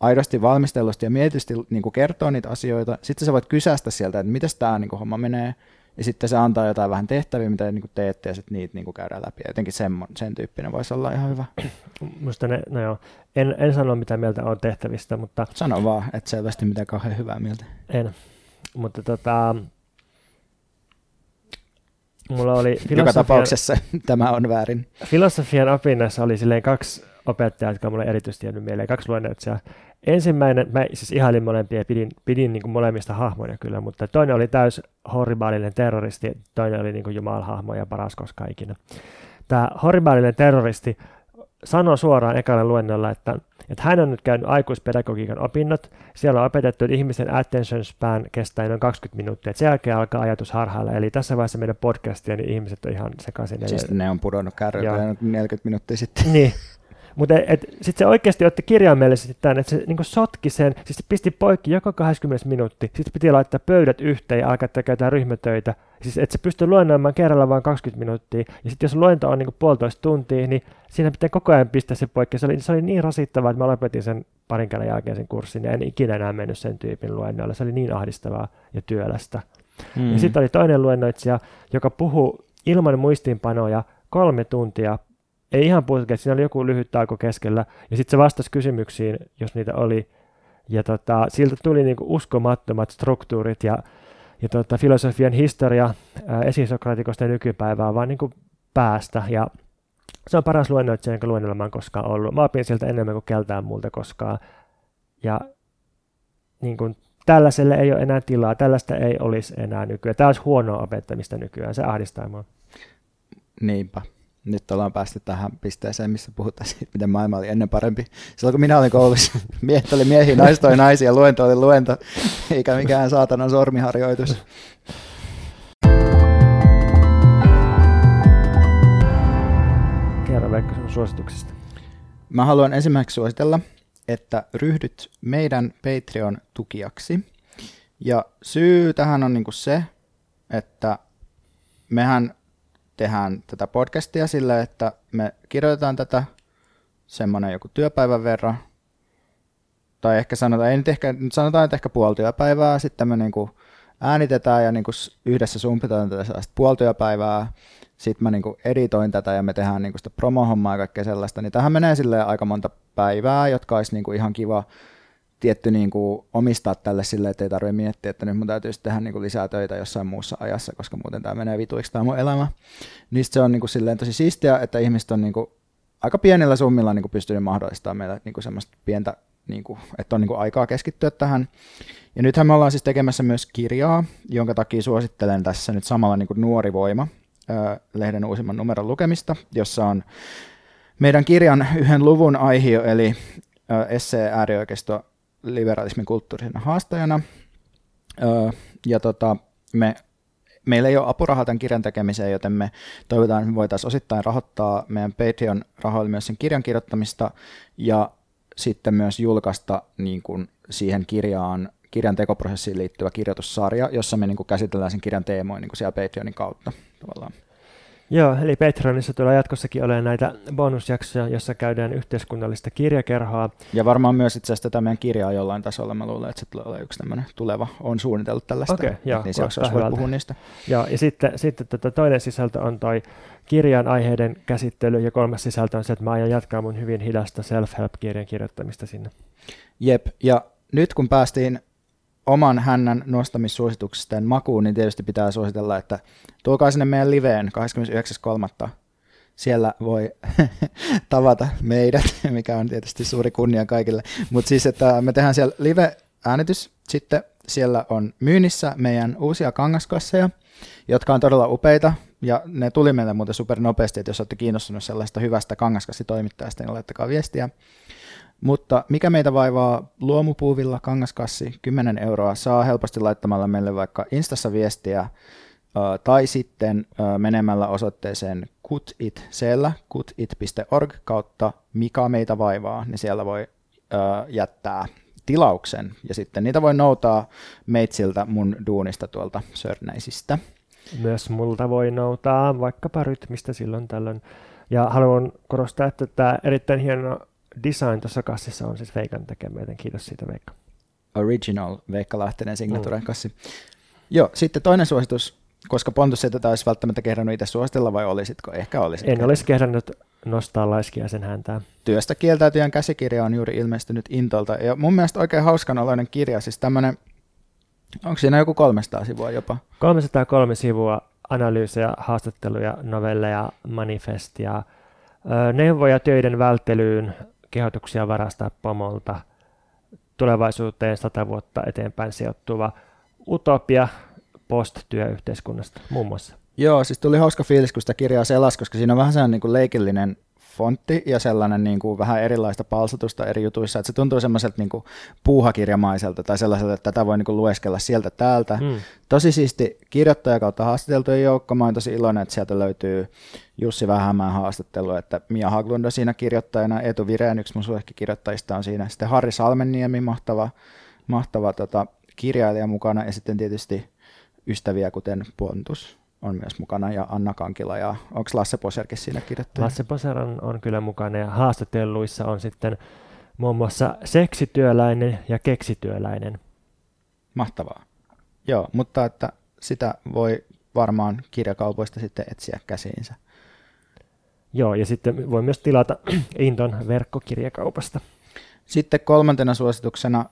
aidosti valmistellusti ja mietitysti niin kuin kertoo niitä asioita. Sitten sä voit kysästä sieltä, että miten tämä niin kuin homma menee, Ja sitten se antaa jotain vähän tehtäviä, mitä niin teette, ja sitten niitä niin käydään läpi. Jotenkin sen, sen tyyppinen voisi olla ihan hyvä. Musta ne, no joo, en, en sano mitä mieltä on tehtävistä, mutta Sano vaan, että selvästi mitään kauhean hyvää mieltä. en. Mutta tota, mulla oli Joka filosofian, tapauksessa tämä on väärin. filosofian opinnassa oli silleen kaksi opettajaa, jotka on mulle erityisesti jäänyt mieleen, kaksi luennoitsijaa. Ensimmäinen, mä siis ihailin molempia ja pidin, pidin niin kuin molemmista hahmoja kyllä, mutta toinen oli täys horribaalinen terroristi, toinen oli niin kuin jumalhahmo ja paras koskaan ikinä. Tämä horribaalinen terroristi sanoi suoraan ekalla luennolla, että, että hän on nyt käynyt aikuispedagogiikan opinnot. Siellä on opetettu, että ihmisen attention span kestää noin 20 minuuttia. Et sen jälkeen alkaa ajatus harhailla. Eli tässä vaiheessa meidän podcastia, niin ihmiset on ihan sekaisin. Siis ne on pudonnut kärryillä 40 minuuttia sitten. niin. Mutta sitten se oikeasti otti kirjaimellisesti tämän, että se niin sotki sen, siis se pisti poikki joka 20 minuutti, sitten piti laittaa pöydät yhteen ja alkaa tekemään ryhmätöitä. Siis että se pystyy luennoimaan kerralla vain 20 minuuttia, ja sitten jos luento on niin puolitoista tuntia, niin siinä pitää koko ajan pistää se poikki. Se oli, se oli niin rasittavaa, että mä lopetin sen parin kerran jälkeen sen kurssin, ja en ikinä enää mennyt sen tyypin luennoille. Se oli niin ahdistavaa ja työlästä. Mm. Ja sitten oli toinen luennoitsija, joka puhui ilman muistiinpanoja kolme tuntia. Ei ihan puhuta, siinä oli joku lyhyt tauko keskellä. Ja sitten se vastasi kysymyksiin, jos niitä oli. Ja tota, siltä tuli niinku uskomattomat struktuurit ja, ja tota, filosofian historia ää, esisokratikosta ja nykypäivää vaan niinku päästä. Ja se on paras luennoitsija, jonka luennolla mä koskaan ollut. Mä opin sieltä enemmän kuin keltään muulta koskaan. Ja niin kuin, tällaiselle ei ole enää tilaa, tällaista ei olisi enää nykyään. Tämä olisi huonoa opettamista nykyään, se ahdistaa mua. Niinpä. Nyt ollaan päästy tähän pisteeseen, missä puhutaan siitä, miten maailma oli ennen parempi. Silloin kun minä olin koulussa, miehet oli miehiä, naiset oli naisia, luento oli luento, eikä mikään saatanan sormiharjoitus. Kerro Veikko sun suosituksista. Mä haluan ensimmäiseksi suositella, että ryhdyt meidän Patreon-tukijaksi. Ja syy tähän on niinku se, että mehän tehdään tätä podcastia sillä, että me kirjoitetaan tätä semmoinen joku työpäivän verran, tai ehkä sanotaan, ei nyt ehkä, nyt sanotaan, että ehkä puoli työpäivää, sitten me niinku äänitetään ja niinku yhdessä sumpitaan tätä sellaista puoli työpäivää, sitten mä niinku editoin tätä ja me tehdään niinku sitä promohommaa ja kaikkea sellaista, niin tähän menee aika monta päivää, jotka olisi niinku ihan kiva tietty niinku omistaa tälle silleen, että ei tarvitse miettiä, että nyt mun täytyy tehdä niinku lisää töitä jossain muussa ajassa, koska muuten tämä menee vituiksi tämä mun elämä. Niistä se on niinku silleen tosi siistiä, että ihmiset on niinku aika pienillä summilla niinku pystynyt mahdollistamaan meille niinku semmoista pientä, niinku, että on niinku aikaa keskittyä tähän. Ja nythän me ollaan siis tekemässä myös kirjaa, jonka takia suosittelen tässä nyt samalla niinku Nuori voima, lehden uusimman numeron lukemista, jossa on meidän kirjan yhden luvun aihio, eli ö, essee äärioikeisto liberalismin kulttuurisena haastajana. Ö, ja tota, me, meillä ei ole apurahaa tämän kirjan tekemiseen, joten me toivotaan, että me voitaisiin osittain rahoittaa meidän Patreon rahoilla myös sen kirjan kirjoittamista ja sitten myös julkaista niin kuin siihen kirjaan, kirjan tekoprosessiin liittyvä kirjoitussarja, jossa me niin kuin käsitellään sen kirjan teemoja niin kuin siellä Patreonin kautta tavallaan. Joo, eli Patreonissa tulee jatkossakin olemaan näitä bonusjaksoja, jossa käydään yhteiskunnallista kirjakerhoa. Ja varmaan myös itse asiassa tätä meidän kirjaa jollain tasolla, mä luulen, että se tulee olemaan yksi tämmöinen tuleva, on suunnitellut tällaista, Okei, joo, niin jaksoissa voi puhua niistä. Ja, ja sitten, sitten tota toinen sisältö on toi kirjan aiheiden käsittely, ja kolmas sisältö on se, että mä aion jatkaa mun hyvin hidasta self-help-kirjan kirjoittamista sinne. Jep, ja nyt kun päästiin oman hännän nostamissuosituksisten makuun, niin tietysti pitää suositella, että tulkaa sinne meidän liveen 29.3. Siellä voi tavata meidät, mikä on tietysti suuri kunnia kaikille. Mutta siis, että me tehdään siellä live-äänitys, sitten siellä on myynnissä meidän uusia kangaskasseja, jotka on todella upeita, ja ne tuli meille muuten super nopeasti, että jos olette kiinnostunut sellaista hyvästä kangaskassitoimittajasta, niin laittakaa viestiä. Mutta mikä meitä vaivaa luomupuuvilla kangaskassi 10 euroa saa helposti laittamalla meille vaikka Instassa viestiä tai sitten menemällä osoitteeseen kutit.cllä, kutit.org kautta mikä meitä vaivaa, niin siellä voi jättää tilauksen ja sitten niitä voi noutaa meitsiltä mun duunista tuolta Sörnäisistä. Myös multa voi noutaa vaikkapa rytmistä silloin tällöin. Ja haluan korostaa, että tämä erittäin hieno design tuossa kassissa on siis Veikan tekemä, joten kiitos siitä Veikka. Original Veikka Lahtinen signature kassi. Joo, sitten toinen suositus koska Pontus ei tätä olisi välttämättä kehdannut itse suositella vai olisitko? Ehkä olisit. En olisi kehdannut nostaa laiskia sen häntää. Työstä kieltäytyjän käsikirja on juuri ilmestynyt Intolta. Ja mun mielestä oikein hauskan oloinen kirja, siis tämmöinen, onko siinä joku 300 sivua jopa? 303 sivua analyysejä, haastatteluja, novelleja, manifestia, neuvoja töiden välttelyyn, kehotuksia varastaa pomolta, tulevaisuuteen sata vuotta eteenpäin sijoittuva utopia post-työyhteiskunnasta muun muassa. Joo, siis tuli hauska fiilis, kun sitä kirjaa selasi, koska siinä on vähän sellainen niin kuin leikillinen fontti ja sellainen niin kuin vähän erilaista palsatusta eri jutuissa, että se tuntuu semmoiselta niin kuin puuhakirjamaiselta tai sellaiselta, että tätä voi niin kuin lueskella sieltä täältä. Mm. Tosi siisti kirjoittaja kautta haastateltujen joukko. Mä oon tosi iloinen, että sieltä löytyy Jussi Vähämään haastattelu, että Mia Haglund on siinä kirjoittajana, Etu Vireen, yksi mun kirjoittajista on siinä, sitten Harri Salmenniemi, mahtava, mahtava tota, kirjailija mukana ja sitten tietysti ystäviä, kuten Pontus on myös mukana ja Anna Kankila ja onko Lasse Poserkin siinä kirjoittaja? Lasse Poser on, on kyllä mukana ja haastatelluissa on sitten muun muassa seksityöläinen ja keksityöläinen. Mahtavaa. Joo, mutta että sitä voi varmaan kirjakaupoista sitten etsiä käsiinsä. Joo, ja sitten voi myös tilata Inton verkkokirjakaupasta. Sitten kolmantena suosituksena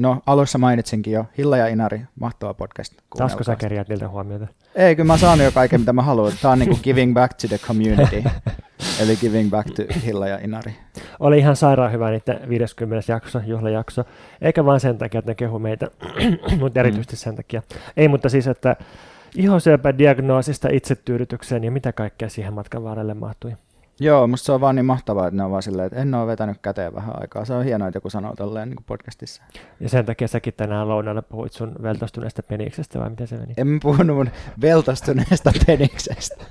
No, alussa mainitsinkin jo, Hilla ja Inari, mahtava podcast. Saasko sä kerjät niiltä huomiota? Ei, kyllä mä saan jo kaiken, mitä mä haluan. Tämä on niin kuin giving back to the community, eli giving back to Hilla ja Inari. Oli ihan sairaan hyvä niiden 50. jakso, juhlajakso, eikä vain sen takia, että ne kehu meitä, mutta erityisesti mm. sen takia. Ei, mutta siis, että ihosyöpädiagnoosista itsetyydytykseen ja mitä kaikkea siihen matkan varrelle mahtui. Joo, musta se on vaan niin mahtavaa, että ne on vaan silleen, että en ole vetänyt käteen vähän aikaa. Se on hienoa, että joku sanoo tolleen niin podcastissa. Ja sen takia säkin tänään lounaalla puhuit sun veltostuneesta peniksestä, vai miten se meni? En puhunut mun veltostuneesta peniksestä,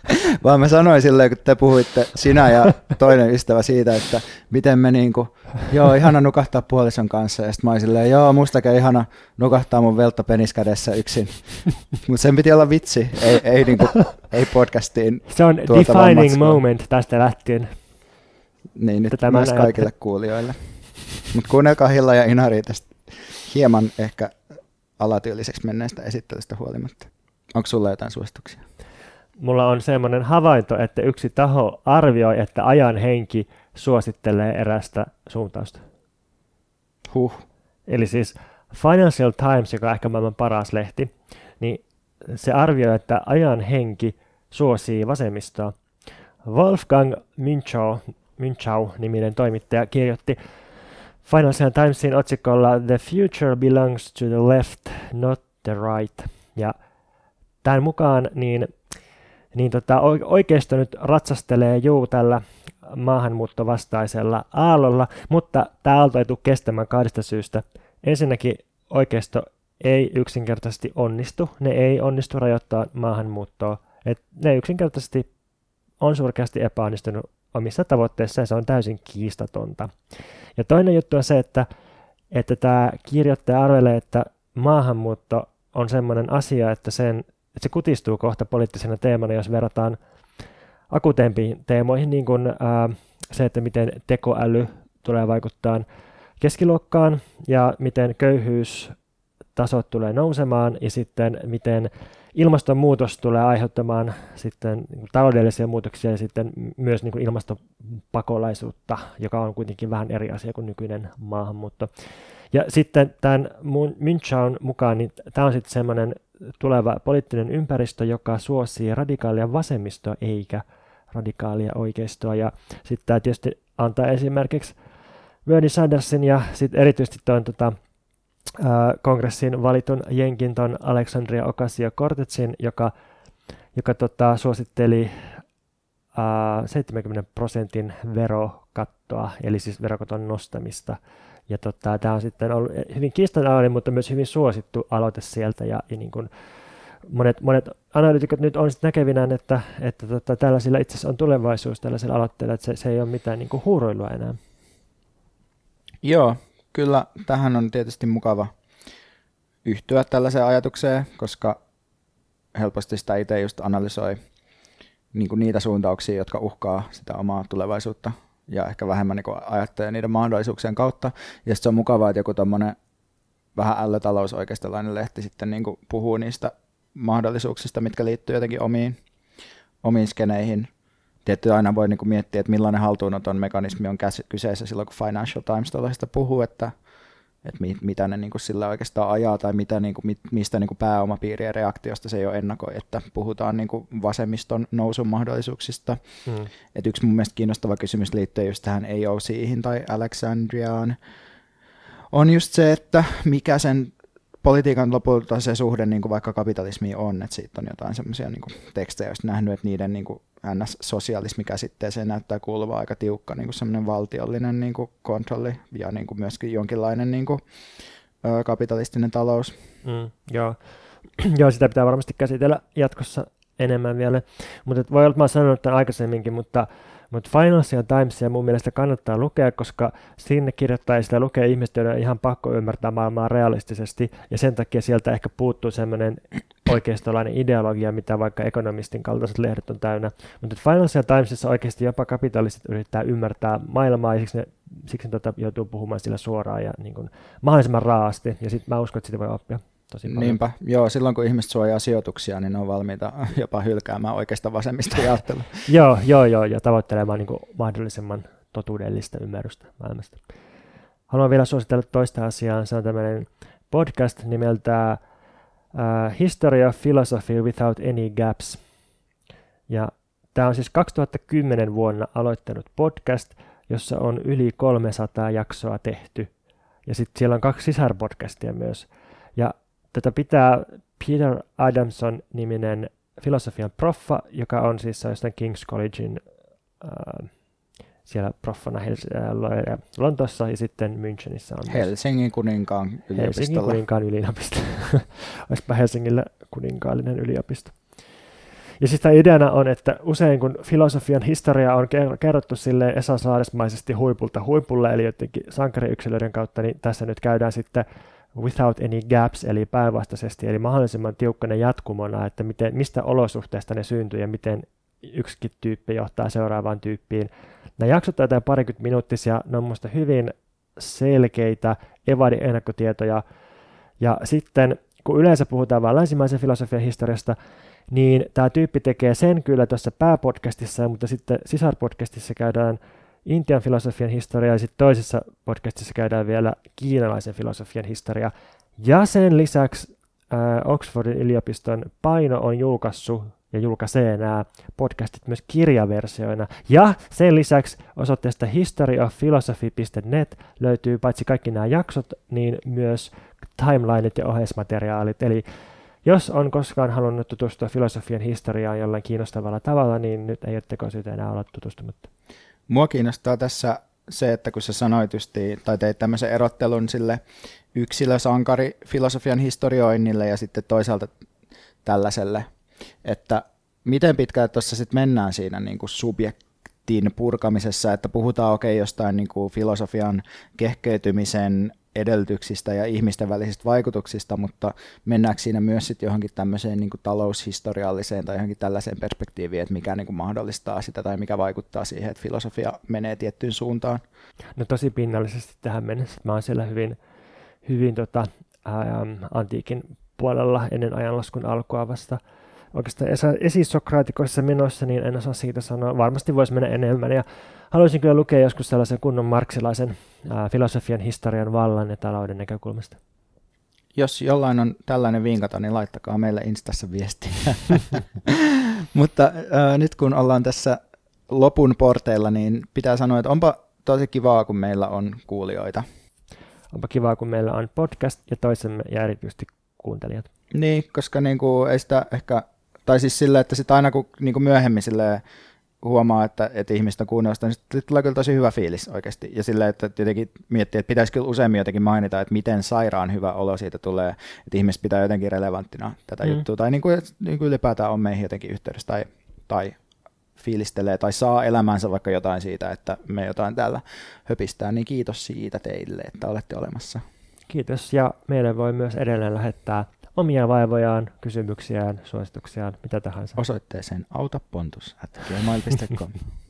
vaan mä sanoin silleen, kun te puhuitte, sinä ja toinen ystävä siitä, että miten me niinku, joo, ihana nukahtaa puolison kanssa. Ja sitten mä olin silleen, joo, mustakin ihana nukahtaa mun veltta peniskädessä yksin. Mutta sen piti olla vitsi, ei, ei, niinku, ei podcastiin. Se on defining moment tästä lähtien lähtien. Niin, nyt Tätä myös kaikille kuulijoille. Mutta kuunnelkaa Hilla ja Inari tästä hieman ehkä alatyyliseksi menneestä esittelystä huolimatta. Onko sulla jotain suosituksia? Mulla on semmoinen havainto, että yksi taho arvioi, että ajan henki suosittelee erästä suuntausta. Huh. Eli siis Financial Times, joka on ehkä maailman paras lehti, niin se arvioi, että ajan henki suosii vasemmistoa. Wolfgang Minchau, Minchau niminen toimittaja kirjoitti Financial Timesin otsikolla The future belongs to the left, not the right. Ja tämän mukaan niin, niin tota, oikeisto nyt ratsastelee juu tällä maahanmuuttovastaisella aallolla, mutta tämä aalto ei tule kestämään kahdesta syystä. Ensinnäkin oikeisto ei yksinkertaisesti onnistu, ne ei onnistu rajoittaa maahanmuuttoa, Et ne yksinkertaisesti on surkeasti epäonnistunut omissa tavoitteissa ja se on täysin kiistatonta. Ja toinen juttu on se, että, että tämä kirjoittaja arvelee, että maahanmuutto on sellainen asia, että, sen, että se kutistuu kohta poliittisena teemana, jos verrataan akuteempiin teemoihin, niin kuin ää, se, että miten tekoäly tulee vaikuttaa keskiluokkaan ja miten köyhyystasot tulee nousemaan ja sitten miten ilmastonmuutos tulee aiheuttamaan sitten taloudellisia muutoksia ja sitten myös niin kuin ilmastopakolaisuutta, joka on kuitenkin vähän eri asia kuin nykyinen maahanmuutto. Ja sitten tämän Münchaun mukaan, niin tämä on sitten semmoinen tuleva poliittinen ympäristö, joka suosii radikaalia vasemmistoa eikä radikaalia oikeistoa. Ja sitten tämä tietysti antaa esimerkiksi Bernie Sandersin ja sitten erityisesti tuon tota, kongressin valitun jenkinton Alexandria Ocasio-Cortezin, joka, joka tota, suositteli ää, 70 prosentin verokattoa, eli siis verokaton nostamista. Ja tota, tämä on sitten ollut hyvin kiistanalainen, mutta myös hyvin suosittu aloite sieltä. Ja, ja niin kuin monet, monet analyytikot nyt on näkevinään, että, että tota, tällaisilla itse asiassa on tulevaisuus tällaisella aloitteella, että se, se ei ole mitään niin kuin huuroilua enää. Joo, kyllä tähän on tietysti mukava yhtyä tällaiseen ajatukseen, koska helposti sitä itse just analysoi niin kuin niitä suuntauksia, jotka uhkaa sitä omaa tulevaisuutta ja ehkä vähemmän niin ajattelee niiden mahdollisuuksien kautta. Ja sitten se on mukavaa, että joku tuommoinen vähän ällötalous oikeistolainen lehti sitten niin kuin puhuu niistä mahdollisuuksista, mitkä liittyy jotenkin omiin, omiin skeneihin. Tietty aina voi niin kuin miettiä, että millainen haltuunoton mekanismi on kyseessä silloin, kun Financial Times tuollaisesta puhuu, että, että mit, mitä ne niin kuin sillä oikeastaan ajaa tai mitä, niin kuin, mit, mistä niin kuin pääomapiirien reaktiosta se ei ole ennakoi, että puhutaan niin kuin vasemmiston nousun mahdollisuuksista. Mm. Et yksi mun mielestä kiinnostava kysymys liittyy just tähän AOCihin tai Alexandriaan on just se, että mikä sen politiikan lopulta se suhde niin kuin vaikka kapitalismiin on, että siitä on jotain semmoisia niin tekstejä, joista nähnyt, että niiden niin kuin NS-sosialismikäsitteeseen näyttää kuuluva aika tiukka niin kuin valtiollinen niin kuin kontrolli ja niin kuin myöskin jonkinlainen niin kuin, ö, kapitalistinen talous. Mm, joo. joo, sitä pitää varmasti käsitellä jatkossa enemmän vielä. Mutta voi olla, että mä oon sanonut tämän aikaisemminkin, mutta mutta Financial Timesia mun mielestä kannattaa lukea, koska sinne kirjoittaa sitä lukee ihmiset, joiden on ihan pakko ymmärtää maailmaa realistisesti, ja sen takia sieltä ehkä puuttuu semmoinen oikeistolainen ideologia, mitä vaikka ekonomistin kaltaiset lehdet on täynnä. Mutta Financial Timesissa oikeasti jopa kapitalistit yrittää ymmärtää maailmaa, ja siksi ne, siksi ne tota, joutuu puhumaan sillä suoraan ja niin kuin, mahdollisimman raasti, ja sitten mä uskon, että siitä voi oppia tosi paljon. Niinpä, joo, silloin kun ihmiset suojaa sijoituksia, niin ne on valmiita jopa hylkäämään oikeasta vasemmista ajattelua. joo, joo, joo, ja tavoittelemaan niin kuin mahdollisimman totuudellista ymmärrystä maailmasta. Haluan vielä suositella toista asiaa. Se on tämmöinen podcast nimeltä uh, History of Philosophy Without Any Gaps. Ja tämä on siis 2010 vuonna aloittanut podcast, jossa on yli 300 jaksoa tehty. Ja sitten siellä on kaksi sisarpodcastia myös. Ja tätä pitää Peter Adamson niminen filosofian proffa, joka on siis jostain King's Collegein äh, siellä proffana Hels- äh, Lontossa ja sitten Münchenissä on Helsingin kuninkaan yliopistolla. Helsingin kuninkaan yliopisto. Olisipa Helsingillä kuninkaallinen yliopisto. Ja siis tämä ideana on, että usein kun filosofian historia on kerrottu sille Esa Saaresmaisesti huipulta huipulle, eli jotenkin sankariyksilöiden kautta, niin tässä nyt käydään sitten without any gaps, eli päinvastaisesti, eli mahdollisimman tiukkana jatkumona, että miten, mistä olosuhteista ne syntyy ja miten yksikin tyyppi johtaa seuraavaan tyyppiin. Nämä jaksot ovat jotain parikymmentä minuuttisia, ne on minusta hyvin selkeitä, evadi ennakkotietoja, ja sitten kun yleensä puhutaan vain länsimaisen filosofian historiasta, niin tämä tyyppi tekee sen kyllä tuossa pääpodcastissa, mutta sitten sisarpodcastissa käydään Intian filosofian historia ja sitten toisessa podcastissa käydään vielä kiinalaisen filosofian historia. Ja sen lisäksi äh, Oxfordin yliopiston Paino on julkaissut ja julkaisee nämä podcastit myös kirjaversioina. Ja sen lisäksi osoitteesta historyofphilosophy.net löytyy paitsi kaikki nämä jaksot, niin myös timelineit ja oheismateriaalit. Eli jos on koskaan halunnut tutustua filosofian historiaan jollain kiinnostavalla tavalla, niin nyt ei ole tekosyytä enää olla tutustumatta. Mua kiinnostaa tässä se, että kun sä sanoit justi, tai teit tämmöisen erottelun sille yksilösankari filosofian historioinnille ja sitten toisaalta tällaiselle, että miten pitkään tuossa sitten mennään siinä niin kuin subjektin purkamisessa, että puhutaan okei okay, jostain niin kuin filosofian kehkeytymisen edellytyksistä ja ihmisten välisistä vaikutuksista, mutta mennäänkö siinä myös sitten johonkin tämmöiseen niin kuin taloushistorialliseen tai johonkin tällaiseen perspektiiviin, että mikä niin kuin mahdollistaa sitä tai mikä vaikuttaa siihen, että filosofia menee tiettyyn suuntaan? No tosi pinnallisesti tähän mennessä. Mä oon siellä hyvin, hyvin tota, ää, antiikin puolella ennen ajanlaskun alkua vasta oikeastaan esisokraatikoissa menossa, niin en osaa siitä sanoa. Varmasti voisi mennä enemmän. Ja haluaisin kyllä lukea joskus sellaisen kunnon marksilaisen ää, filosofian historian vallan ja talouden näkökulmasta. Jos jollain on tällainen vinkata, niin laittakaa meille Instassa viestiä. Mutta ää, nyt kun ollaan tässä lopun porteilla, niin pitää sanoa, että onpa tosi kivaa, kun meillä on kuulijoita. Onpa kivaa, kun meillä on podcast ja toisemme ja erityisesti kuuntelijat. Niin, koska niinku ei sitä ehkä tai siis silleen, että sitten aina kun niin kuin myöhemmin silleen huomaa, että, että ihmistä kuunnella niin sitten tulee kyllä tosi hyvä fiilis oikeasti. Ja silleen, että jotenkin miettii, että pitäisi kyllä useammin jotenkin mainita, että miten sairaan hyvä olo siitä tulee, että ihmiset pitää jotenkin relevanttina tätä mm. juttua. Tai niin kuin, niin kuin ylipäätään on meihin jotenkin yhteydessä tai, tai fiilistelee tai saa elämänsä vaikka jotain siitä, että me jotain täällä höpistää, niin kiitos siitä teille, että olette olemassa. Kiitos ja meille voi myös edelleen lähettää omia vaivojaan, kysymyksiään, suosituksiaan, mitä tahansa. Osoitteeseen autapontus.gmail.com